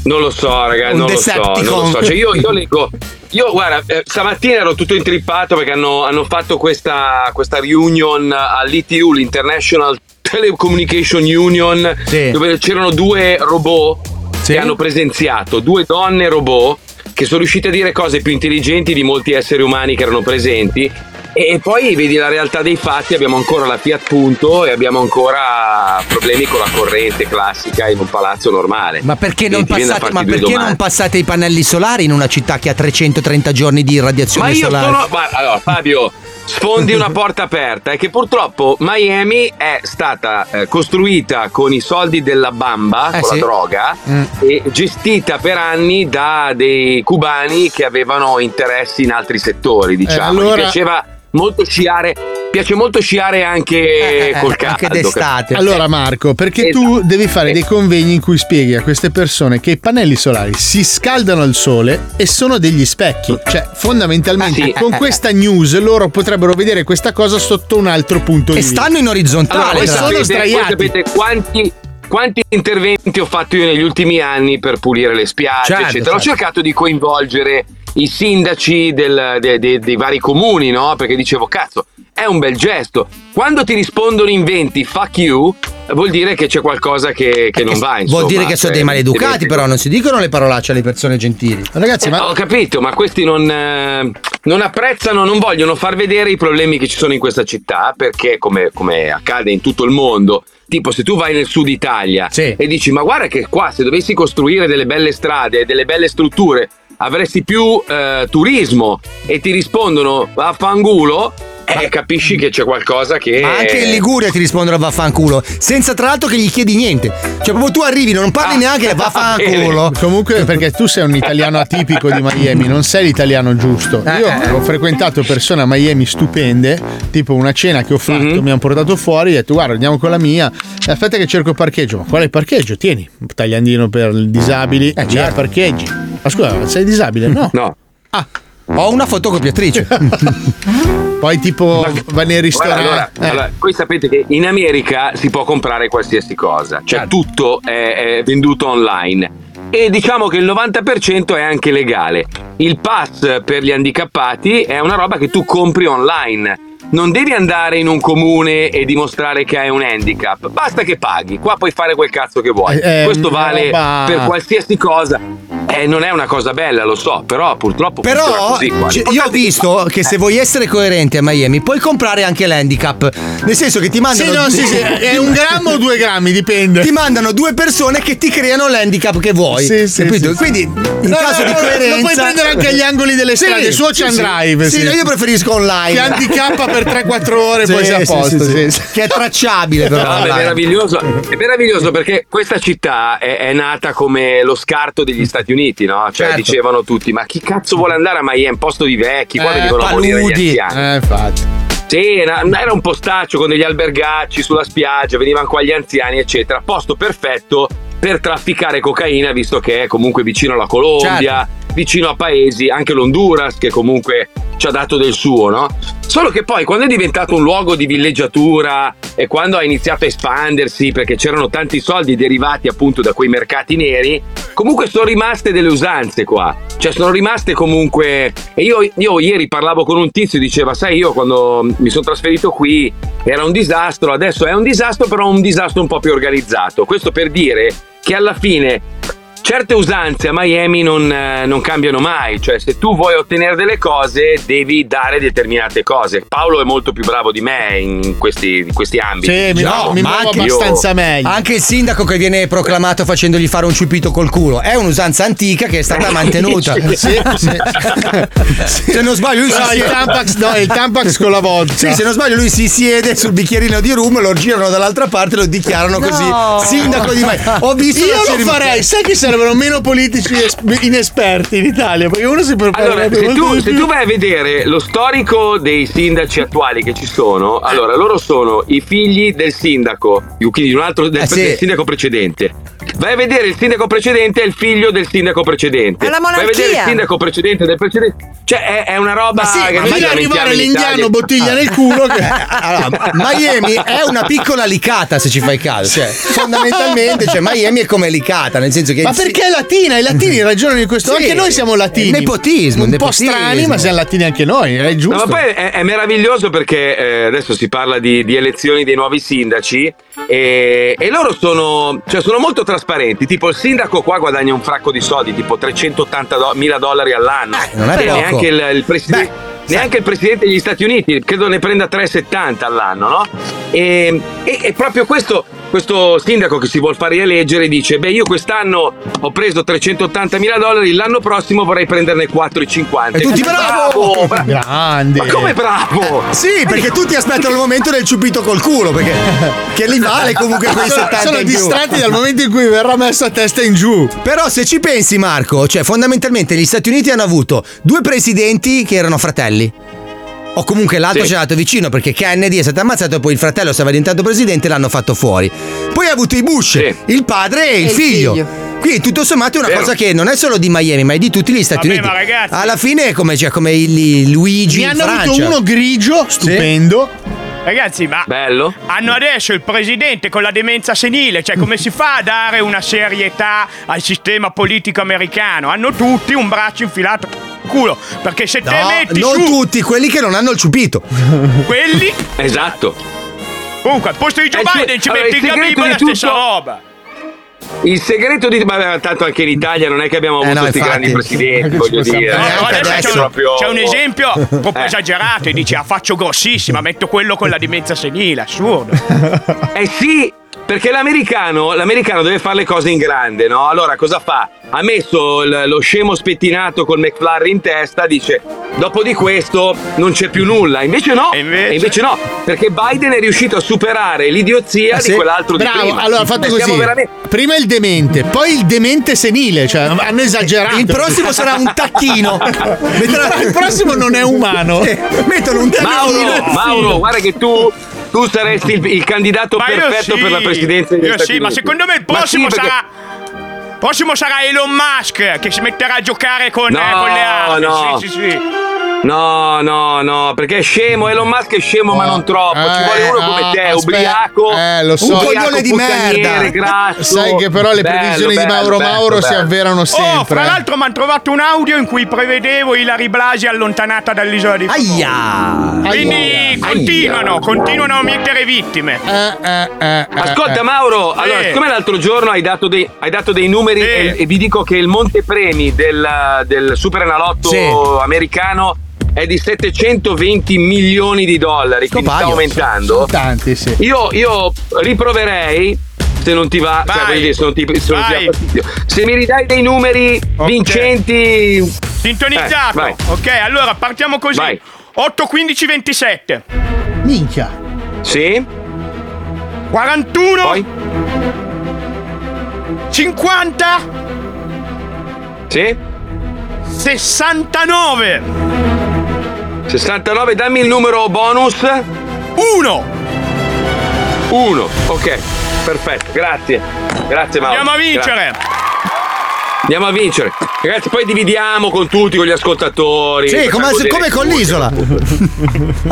Non lo so, ragazzi, non lo so, non lo so. Cioè, io, io leggo. Io, guarda, eh, stamattina ero tutto intrippato perché hanno, hanno fatto questa, questa reunion all'ITU, l'International Telecommunication Union, Sì. dove c'erano due robot Sì. che hanno presenziato, due donne robot che sono riuscite a dire cose più intelligenti di molti esseri umani che erano presenti. E poi vedi la realtà dei fatti, abbiamo ancora la Fiat Punto e abbiamo ancora problemi con la corrente classica in un palazzo normale. Ma perché, non passate, ma perché non passate i pannelli solari in una città che ha 330 giorni di Ma radiazione io solare? sono. ma- allora, Fabio, sfondi una porta aperta. È che purtroppo Miami è stata eh, costruita con i soldi della bamba, Eh, con sì. la droga, Mm. e gestita per anni da dei cubani che avevano interessi in altri settori, diciamo. allora- Gli piaceva molto sciare. Piace molto sciare anche Eh, col eh, caldo. anche d'estate. Allora, Marco, perché tu devi fare dei convegni in cui spieghi a queste persone che i pannelli solari si scaldano al sole e sono degli specchi. Cioè, fondamentalmente, Ah, sì. con questa news loro potrebbero vedere questa cosa sotto un altro punto E di vista. stanno in orizzontale. Allora, e sono sapete, voi sdraiati. sapete quanti, quanti interventi ho fatto io negli ultimi anni per pulire le spiagge, Certo, eccetera. Ho certo. cercato di coinvolgere i sindaci del- de- de- dei vari comuni, no? Perché dicevo, cazzo, è un bel gesto. Quando ti rispondono in 20 fuck you, vuol dire che c'è qualcosa che, che non va. Insomma. Vuol dire che sono dei Cioè, maleducati, però non si dicono le parolacce alle persone gentili. Ragazzi, Eh, ma Ho capito, ma questi non, eh, non apprezzano, non vogliono far vedere i problemi che ci sono in questa città, perché come, come accade in tutto il mondo, tipo se tu vai nel sud Italia Sì. e dici ma guarda che qua se dovessi costruire delle belle strade, delle belle strutture, avresti più eh, turismo e ti rispondono vaffanculo, eh, capisci che c'è qualcosa che. Ma anche in Liguria ti rispondono vaffanculo, senza tra l'altro che gli chiedi niente. Cioè, proprio tu arrivi, non parli neanche vaffanculo. Comunque, perché tu sei un italiano atipico di Miami, non sei l'italiano giusto. Eh, Io ho frequentato persone a Miami stupende, tipo una cena che ho fatto, mi hanno portato fuori e ho detto guarda andiamo con la mia, aspetta che cerco il parcheggio. Ma quale parcheggio? Tieni, un tagliandino per disabili, eh, certo. parcheggi. Ma scusa, sei disabile? No. No. Ah. Ho una fotocopiatrice. Poi tipo va nei Guarda, ristoranti. allora, eh. allora, voi sapete che in America si può comprare qualsiasi cosa, cioè Certo. tutto è, è venduto online. E diciamo che il 90% è anche legale. Il pass per gli handicappati è una roba che tu compri online. Non devi andare in un comune e dimostrare che hai un handicap, basta che paghi. Qua puoi fare quel cazzo che vuoi. Eh, eh, Questo vale roba- per qualsiasi cosa. Eh, non è una cosa bella, lo so, però purtroppo Però così qua. c- io ho visto che se vuoi essere coerente a Miami puoi comprare anche l'handicap. Nel senso che ti mandano. Sì, no, sì, sì, è un grammo o due grammi, dipende. Ti mandano due persone che ti creano l'handicap che vuoi. Sì, sì, capito? sì, sì. Quindi in No, caso no, di coerenza. lo puoi prendere anche agli angoli delle Sì, strade, su Ocean sì, sì. Drive, Sì, sì. no, io preferisco online. Ti handicappa per 3-4 ore, Sì, poi sei a posto. sì, sì. sì, sì. Che è tracciabile, però. No, è meraviglioso, è meraviglioso perché questa città è, è nata come lo scarto degli Stati Uniti, no? Cioè Certo. dicevano tutti, ma chi cazzo vuole andare a Miami? Posto di vecchi, qua Eh, venivano a morire gli paludi. anziani. Eh, infatti. Sì, era, era un postaccio con degli albergacci sulla spiaggia, venivano qua gli anziani, eccetera. Posto perfetto per trafficare cocaina, visto che è comunque vicino alla Colombia, Certo. Vicino a paesi, anche l'Honduras, che comunque ci ha dato del suo, no? Solo che poi quando è diventato un luogo di villeggiatura e quando ha iniziato a espandersi, perché c'erano tanti soldi derivati appunto da quei mercati neri, comunque sono rimaste delle usanze qua. Cioè sono rimaste comunque... E io, io ieri parlavo con un tizio e diceva, sai, io quando mi sono trasferito qui era un disastro, adesso è un disastro, però un disastro un po' più organizzato. Questo per dire che alla fine certe usanze a Miami non, eh, non cambiano mai, cioè se tu vuoi ottenere delle cose devi dare determinate cose. Paolo è molto più bravo di me in questi, in questi ambiti. Sì, mi, No, mi anche- abbastanza meglio. Anche il sindaco che viene proclamato facendogli fare un ciupito col culo è un'usanza antica che è stata mantenuta. Sì, sì. Se non sbaglio, lui No, si il siede. Tampax, no, il Tampax con la vodka. Sì, se non sbaglio, lui si siede sul bicchierino di rum, lo girano dall'altra parte e lo dichiarano No. così. Sindaco di Mai. Ho visto Io lo farei, sai che sarebbero meno politici es- inesperti in Italia, perché uno si prepara Allora, se tu, se tu vai a vedere lo storico dei sindaci attuali che ci sono, allora loro sono i figli del sindaco, quindi di un altro del, Eh, sì. del sindaco precedente. Vai a vedere il sindaco precedente è il figlio del sindaco precedente. È la Vai a vedere il monarchia. sindaco precedente del precedente. Cioè, è, è una roba Ma sì, che ma arrivare in l'indiano bottiglia nel culo che... Allora, Miami è una piccola licata se ci fai caso. Cioè, fondamentalmente, cioè, Miami è come licata, nel senso che. Ma perché è latina? I latini ragionano di questo. Sì. Anche noi siamo latini. Nepotismo, Un nepotismo. po' strani, ma siamo latini anche noi, è No, giusto. ma poi è, è meraviglioso perché eh, adesso si parla di, di elezioni dei nuovi sindaci e, e loro sono, cioè, sono molto trasparenti. Tipo il sindaco qua guadagna un fracco di soldi, tipo 380 do- mila dollari all'anno. non è E poco. neanche il, il presidente. Neanche il presidente degli Stati Uniti credo ne prenda 3,70 all'anno, no? E, e- e proprio questo, questo sindaco che si vuol fare rieleggere dice: Beh, io quest'anno ho preso 380 mila dollari, l'anno prossimo vorrei prenderne 4,50. E tutti bravo! bra- Grande. ma come bravo? Sì, perché tutti aspettano il momento del ciupito col culo, perché che li vale comunque quei sono, 70 sono in più. distratti dal momento in cui verrà messo a testa in giù. Però se ci pensi Marco, cioè fondamentalmente gli Stati Uniti hanno avuto due presidenti che erano fratelli. O comunque l'altro Sì. c'è andato vicino perché Kennedy è stato ammazzato e poi il fratello stava diventando presidente e l'hanno fatto fuori. Poi ha avuto i Bush, Sì. il padre e il il figlio. figlio. Quindi tutto sommato è una Vero. cosa che non è solo di Miami, ma è di tutti gli Stati Vabbè, Uniti. ma ragazzi- Alla fine è come, cioè, come il Luigi Ne in hanno Francia. avuto uno grigio, stupendo. Ragazzi, ma Bello. hanno adesso il presidente con la demenza senile, cioè come si fa a dare una serietà al sistema politico americano? Hanno tutti un braccio infilato culo, perché se te No, metti non su tutti, quelli che non hanno il ciupito. quelli, Esatto. comunque al posto di Joe Eh, Biden ci allora, metti il Gabibbo la tutto- stessa roba. Il segreto di. Ma tanto anche in Italia non è che abbiamo Eh, avuto no, questi infatti. grandi presidenti, voglio dire. No, Neanche no, adesso adesso. c'è, un, proprio- c'è un esempio proprio Eh. esagerato e dici ah faccio grossissima, metto quello con la demenza senile, assurdo. Eh sì, Perché l'americano, l'americano deve fare le cose in grande, no? Allora cosa fa? Ha messo il- lo scemo spettinato col McFlurry in testa, dice dopo di questo non c'è più nulla. Invece no, e invece, no, perché Biden è riuscito a superare l'idiozia Ah, di sì? quell'altro di Bravo, prima. allora Eh, siamo così. veramente- Prima il demente, poi il demente senile, cioè hanno esagerato. Il prossimo sarà un tacchino. il prossimo non è umano. Mettono un Mauro, Mauro, guarda che tu, tu saresti il, il candidato Ma perfetto sì, per la presidenza degli Io Stati sì, ma secondo me il prossimo sì, perché- sarà. Prossimo sarà Elon Musk che si metterà a giocare con, No, eh, con le armi. no. Sì, sì, sì. No, no, no, perché è scemo, Elon Musk è scemo, ma non troppo. Ci vuole uno come te, aspetta, ubriaco. eh, lo so. Un coglione di merda. Grasso. Sai che però le Bello, previsioni di bello, Mauro bello, Mauro si bello. avverano Oh, sempre. fra l'altro mi hanno trovato un audio in cui prevedevo Ilari Blasi allontanata dall'isola di Aia! Quindi Aia. continuano, continuano a mettere vittime. Eh, Ascolta Mauro, allora Sì. siccome l'altro giorno hai dato dei, hai dato dei numeri e, e vi dico che il montepremi del, del Super Enalotto Sì. americano è di 720 milioni di dollari, quindi sta paio. aumentando. Sono tanti, sì. Io, io riproverei se non ti va, cioè, Vai. dire, se non ti, se non ti. Se mi ridai dei numeri vincenti. Sintonizzato. Eh, ok, allora partiamo così. Vai. 8, 15, 27. Minchia. Sì? 41. 50. Sì? 69. 69, dammi il numero bonus. 1. 1, ok, perfetto, grazie. Grazie Mauro. Andiamo a Grazie. vincere. Andiamo a vincere. Ragazzi, poi dividiamo con tutti, con gli ascoltatori. Sì, come, come con tutti. l'isola.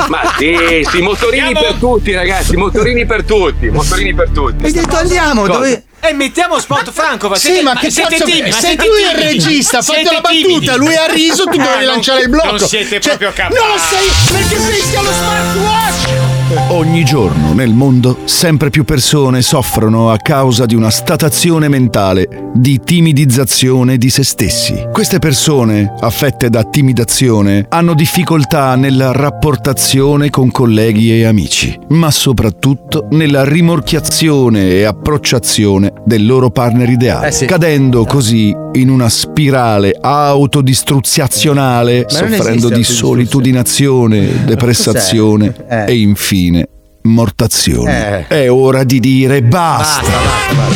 Ma sì, sì, motorini per tutti, ragazzi, motorini per tutti, motorini per tutti. Hai detto andiamo, Cosa? dove... E mettiamo spot franco, ma Sì, siete, ma che siete cazzo timidi, se lui è il timidi. regista, Siete la battuta, timidi. lui ha riso, tu Ah, dovevi non- lanciare il blocco. Non siete Cioè, proprio capaci. Non lo sei, perché pensi allo smartwatch? Ogni giorno nel mondo sempre più persone soffrono a causa di una statazione mentale di timidizzazione di se stessi. Queste persone, affette da timidazione, hanno difficoltà nella rapportazione con colleghi e amici, ma soprattutto nella rimorchiazione e approcciazione del loro partner ideale, Eh sì. cadendo così in una spirale non soffrendo di solitudinazione, depressazione Eh. e infine mortazione. Eh. È ora di dire basta.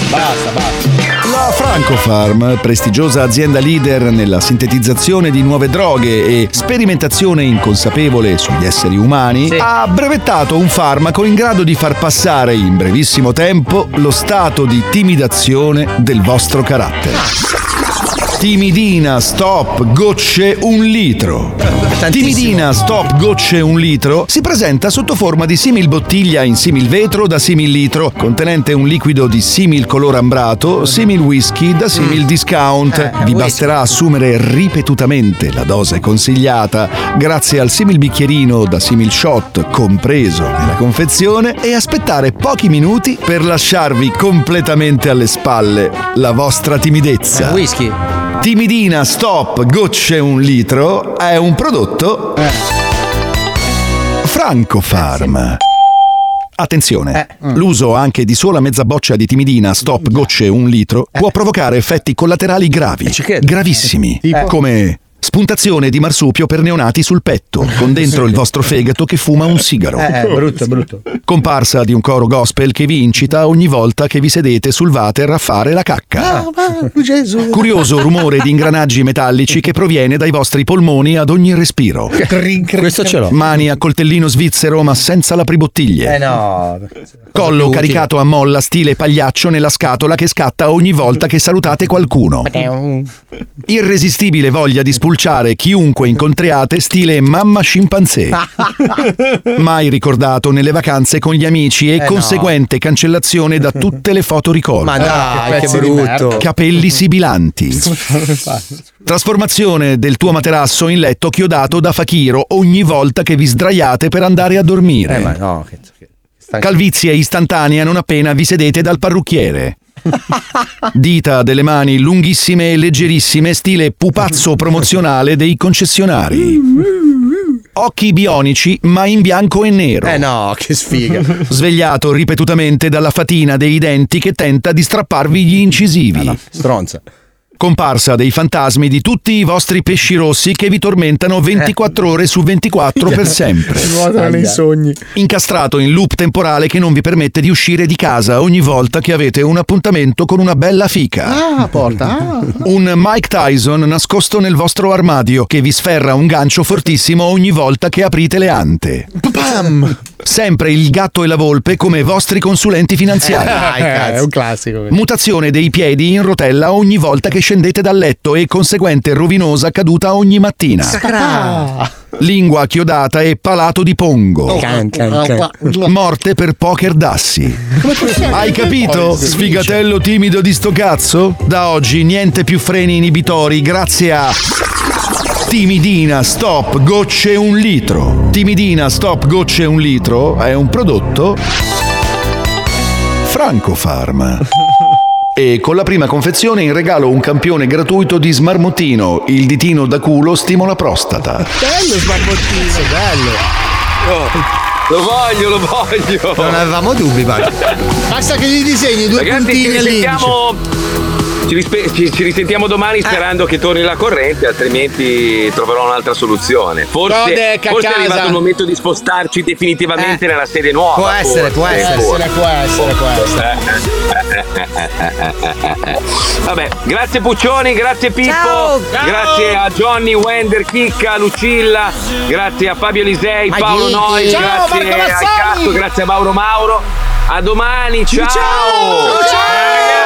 Basta, basta. La Francofarm, prestigiosa azienda leader nella sintetizzazione di nuove droghe e sperimentazione inconsapevole sugli esseri umani, ha brevettato un farmaco in grado di far passare in brevissimo tempo lo stato di timidazione del vostro carattere. Timidina Stop Gocce un litro. Timidina Stop Gocce un litro si presenta sotto forma di simil bottiglia in simil vetro da simil litro, contenente un liquido di simil color ambrato, simil whisky da simil discount. Vi basterà assumere ripetutamente la dose consigliata grazie al simil bicchierino da simil shot compreso nella confezione e aspettare pochi minuti per lasciarvi completamente alle spalle la vostra timidezza. Whisky. Timidina Stop Gocce un litro è un prodotto Franco Farm. Attenzione, l'uso anche di sola mezza boccia di timidina stop gocce un litro può provocare effetti collaterali gravi, gravissimi, come spuntazione di marsupio per neonati sul petto, con dentro il vostro fegato che fuma un sigaro. Eh, eh, brutto, brutto. Comparsa di un coro gospel che vi incita ogni volta che vi sedete sul water a fare la cacca. Ah, Gesù. Curioso rumore di ingranaggi metallici che proviene dai vostri polmoni ad ogni respiro. Questo ce l'ho. Mani a coltellino svizzero ma senza l'apribottiglie. Eh no. Collo caricato a molla stile pagliaccio nella scatola che scatta ogni volta che salutate qualcuno. Irresistibile voglia di spulciare chiunque incontriate stile mamma scimpanzé. Mai ricordato nelle vacanze con gli amici e Eh no. conseguente cancellazione da tutte le foto ricordo. Ma dai, che pezzi di brutto. Capelli sibilanti. Trasformazione del tuo materasso in letto chiodato da fakiro ogni volta che vi sdraiate per andare a dormire. Eh, ma no. Che... Calvizie istantanea non appena vi sedete dal parrucchiere. Dita delle mani lunghissime e leggerissime, stile pupazzo promozionale dei concessionari. Occhi bionici, ma in bianco e nero. Eh no, che sfiga. Svegliato ripetutamente dalla fatina dei denti che tenta di strapparvi gli incisivi. Stronza. Comparsa dei fantasmi di tutti i vostri pesci rossi che vi tormentano 24 ore su 24 per sempre. Si nuotano nei sogni. Incastrato in loop temporale che non vi permette di uscire di casa ogni volta che avete un appuntamento con una bella fica. Ah, porta. Ah. Un Mike Tyson nascosto nel vostro armadio che vi sferra un gancio fortissimo ogni volta che aprite le ante. Pam! Sempre il gatto e la volpe come vostri consulenti finanziari. Eh, è un classico. Mutazione dei piedi in rotella ogni volta che scendete dal letto e conseguente rovinosa caduta ogni mattina. Sacra. Lingua chiodata e palato di pongo. Can, can, can. Morte per poker dassi. Hai capito? Sfigatello timido di sto cazzo? Da oggi niente più freni inibitori grazie a Timidina Stop Gocce un litro. Timidina Stop Gocce un litro è un prodotto Francofarm. E con la prima confezione in regalo un campione gratuito di Smarmottino, il ditino da culo stimola prostata. Bello sbarbottino, bello. Lo voglio, lo voglio. Non avevamo dubbi, guarda. Basta che gli disegni due Ragazzi, ci puntini all'indice. Ci, rispe- ci- ci risentiamo domani sperando che torni la corrente, altrimenti troverò un'altra soluzione. Forse, Codec a forse è arrivato il momento di spostarci definitivamente nella serie nuova. Può essere, può forse. essere. Può essere, può essere, può essere. Vabbè, grazie Puccioni, grazie Pippo, Ciao. grazie a Johnny, Wender, Chicca, Lucilla, grazie a Fabio Lisei, Paolo Noi, Ciao, grazie a. Cazzo, grazie a Mauro Mauro. A domani, ciao! Ciao.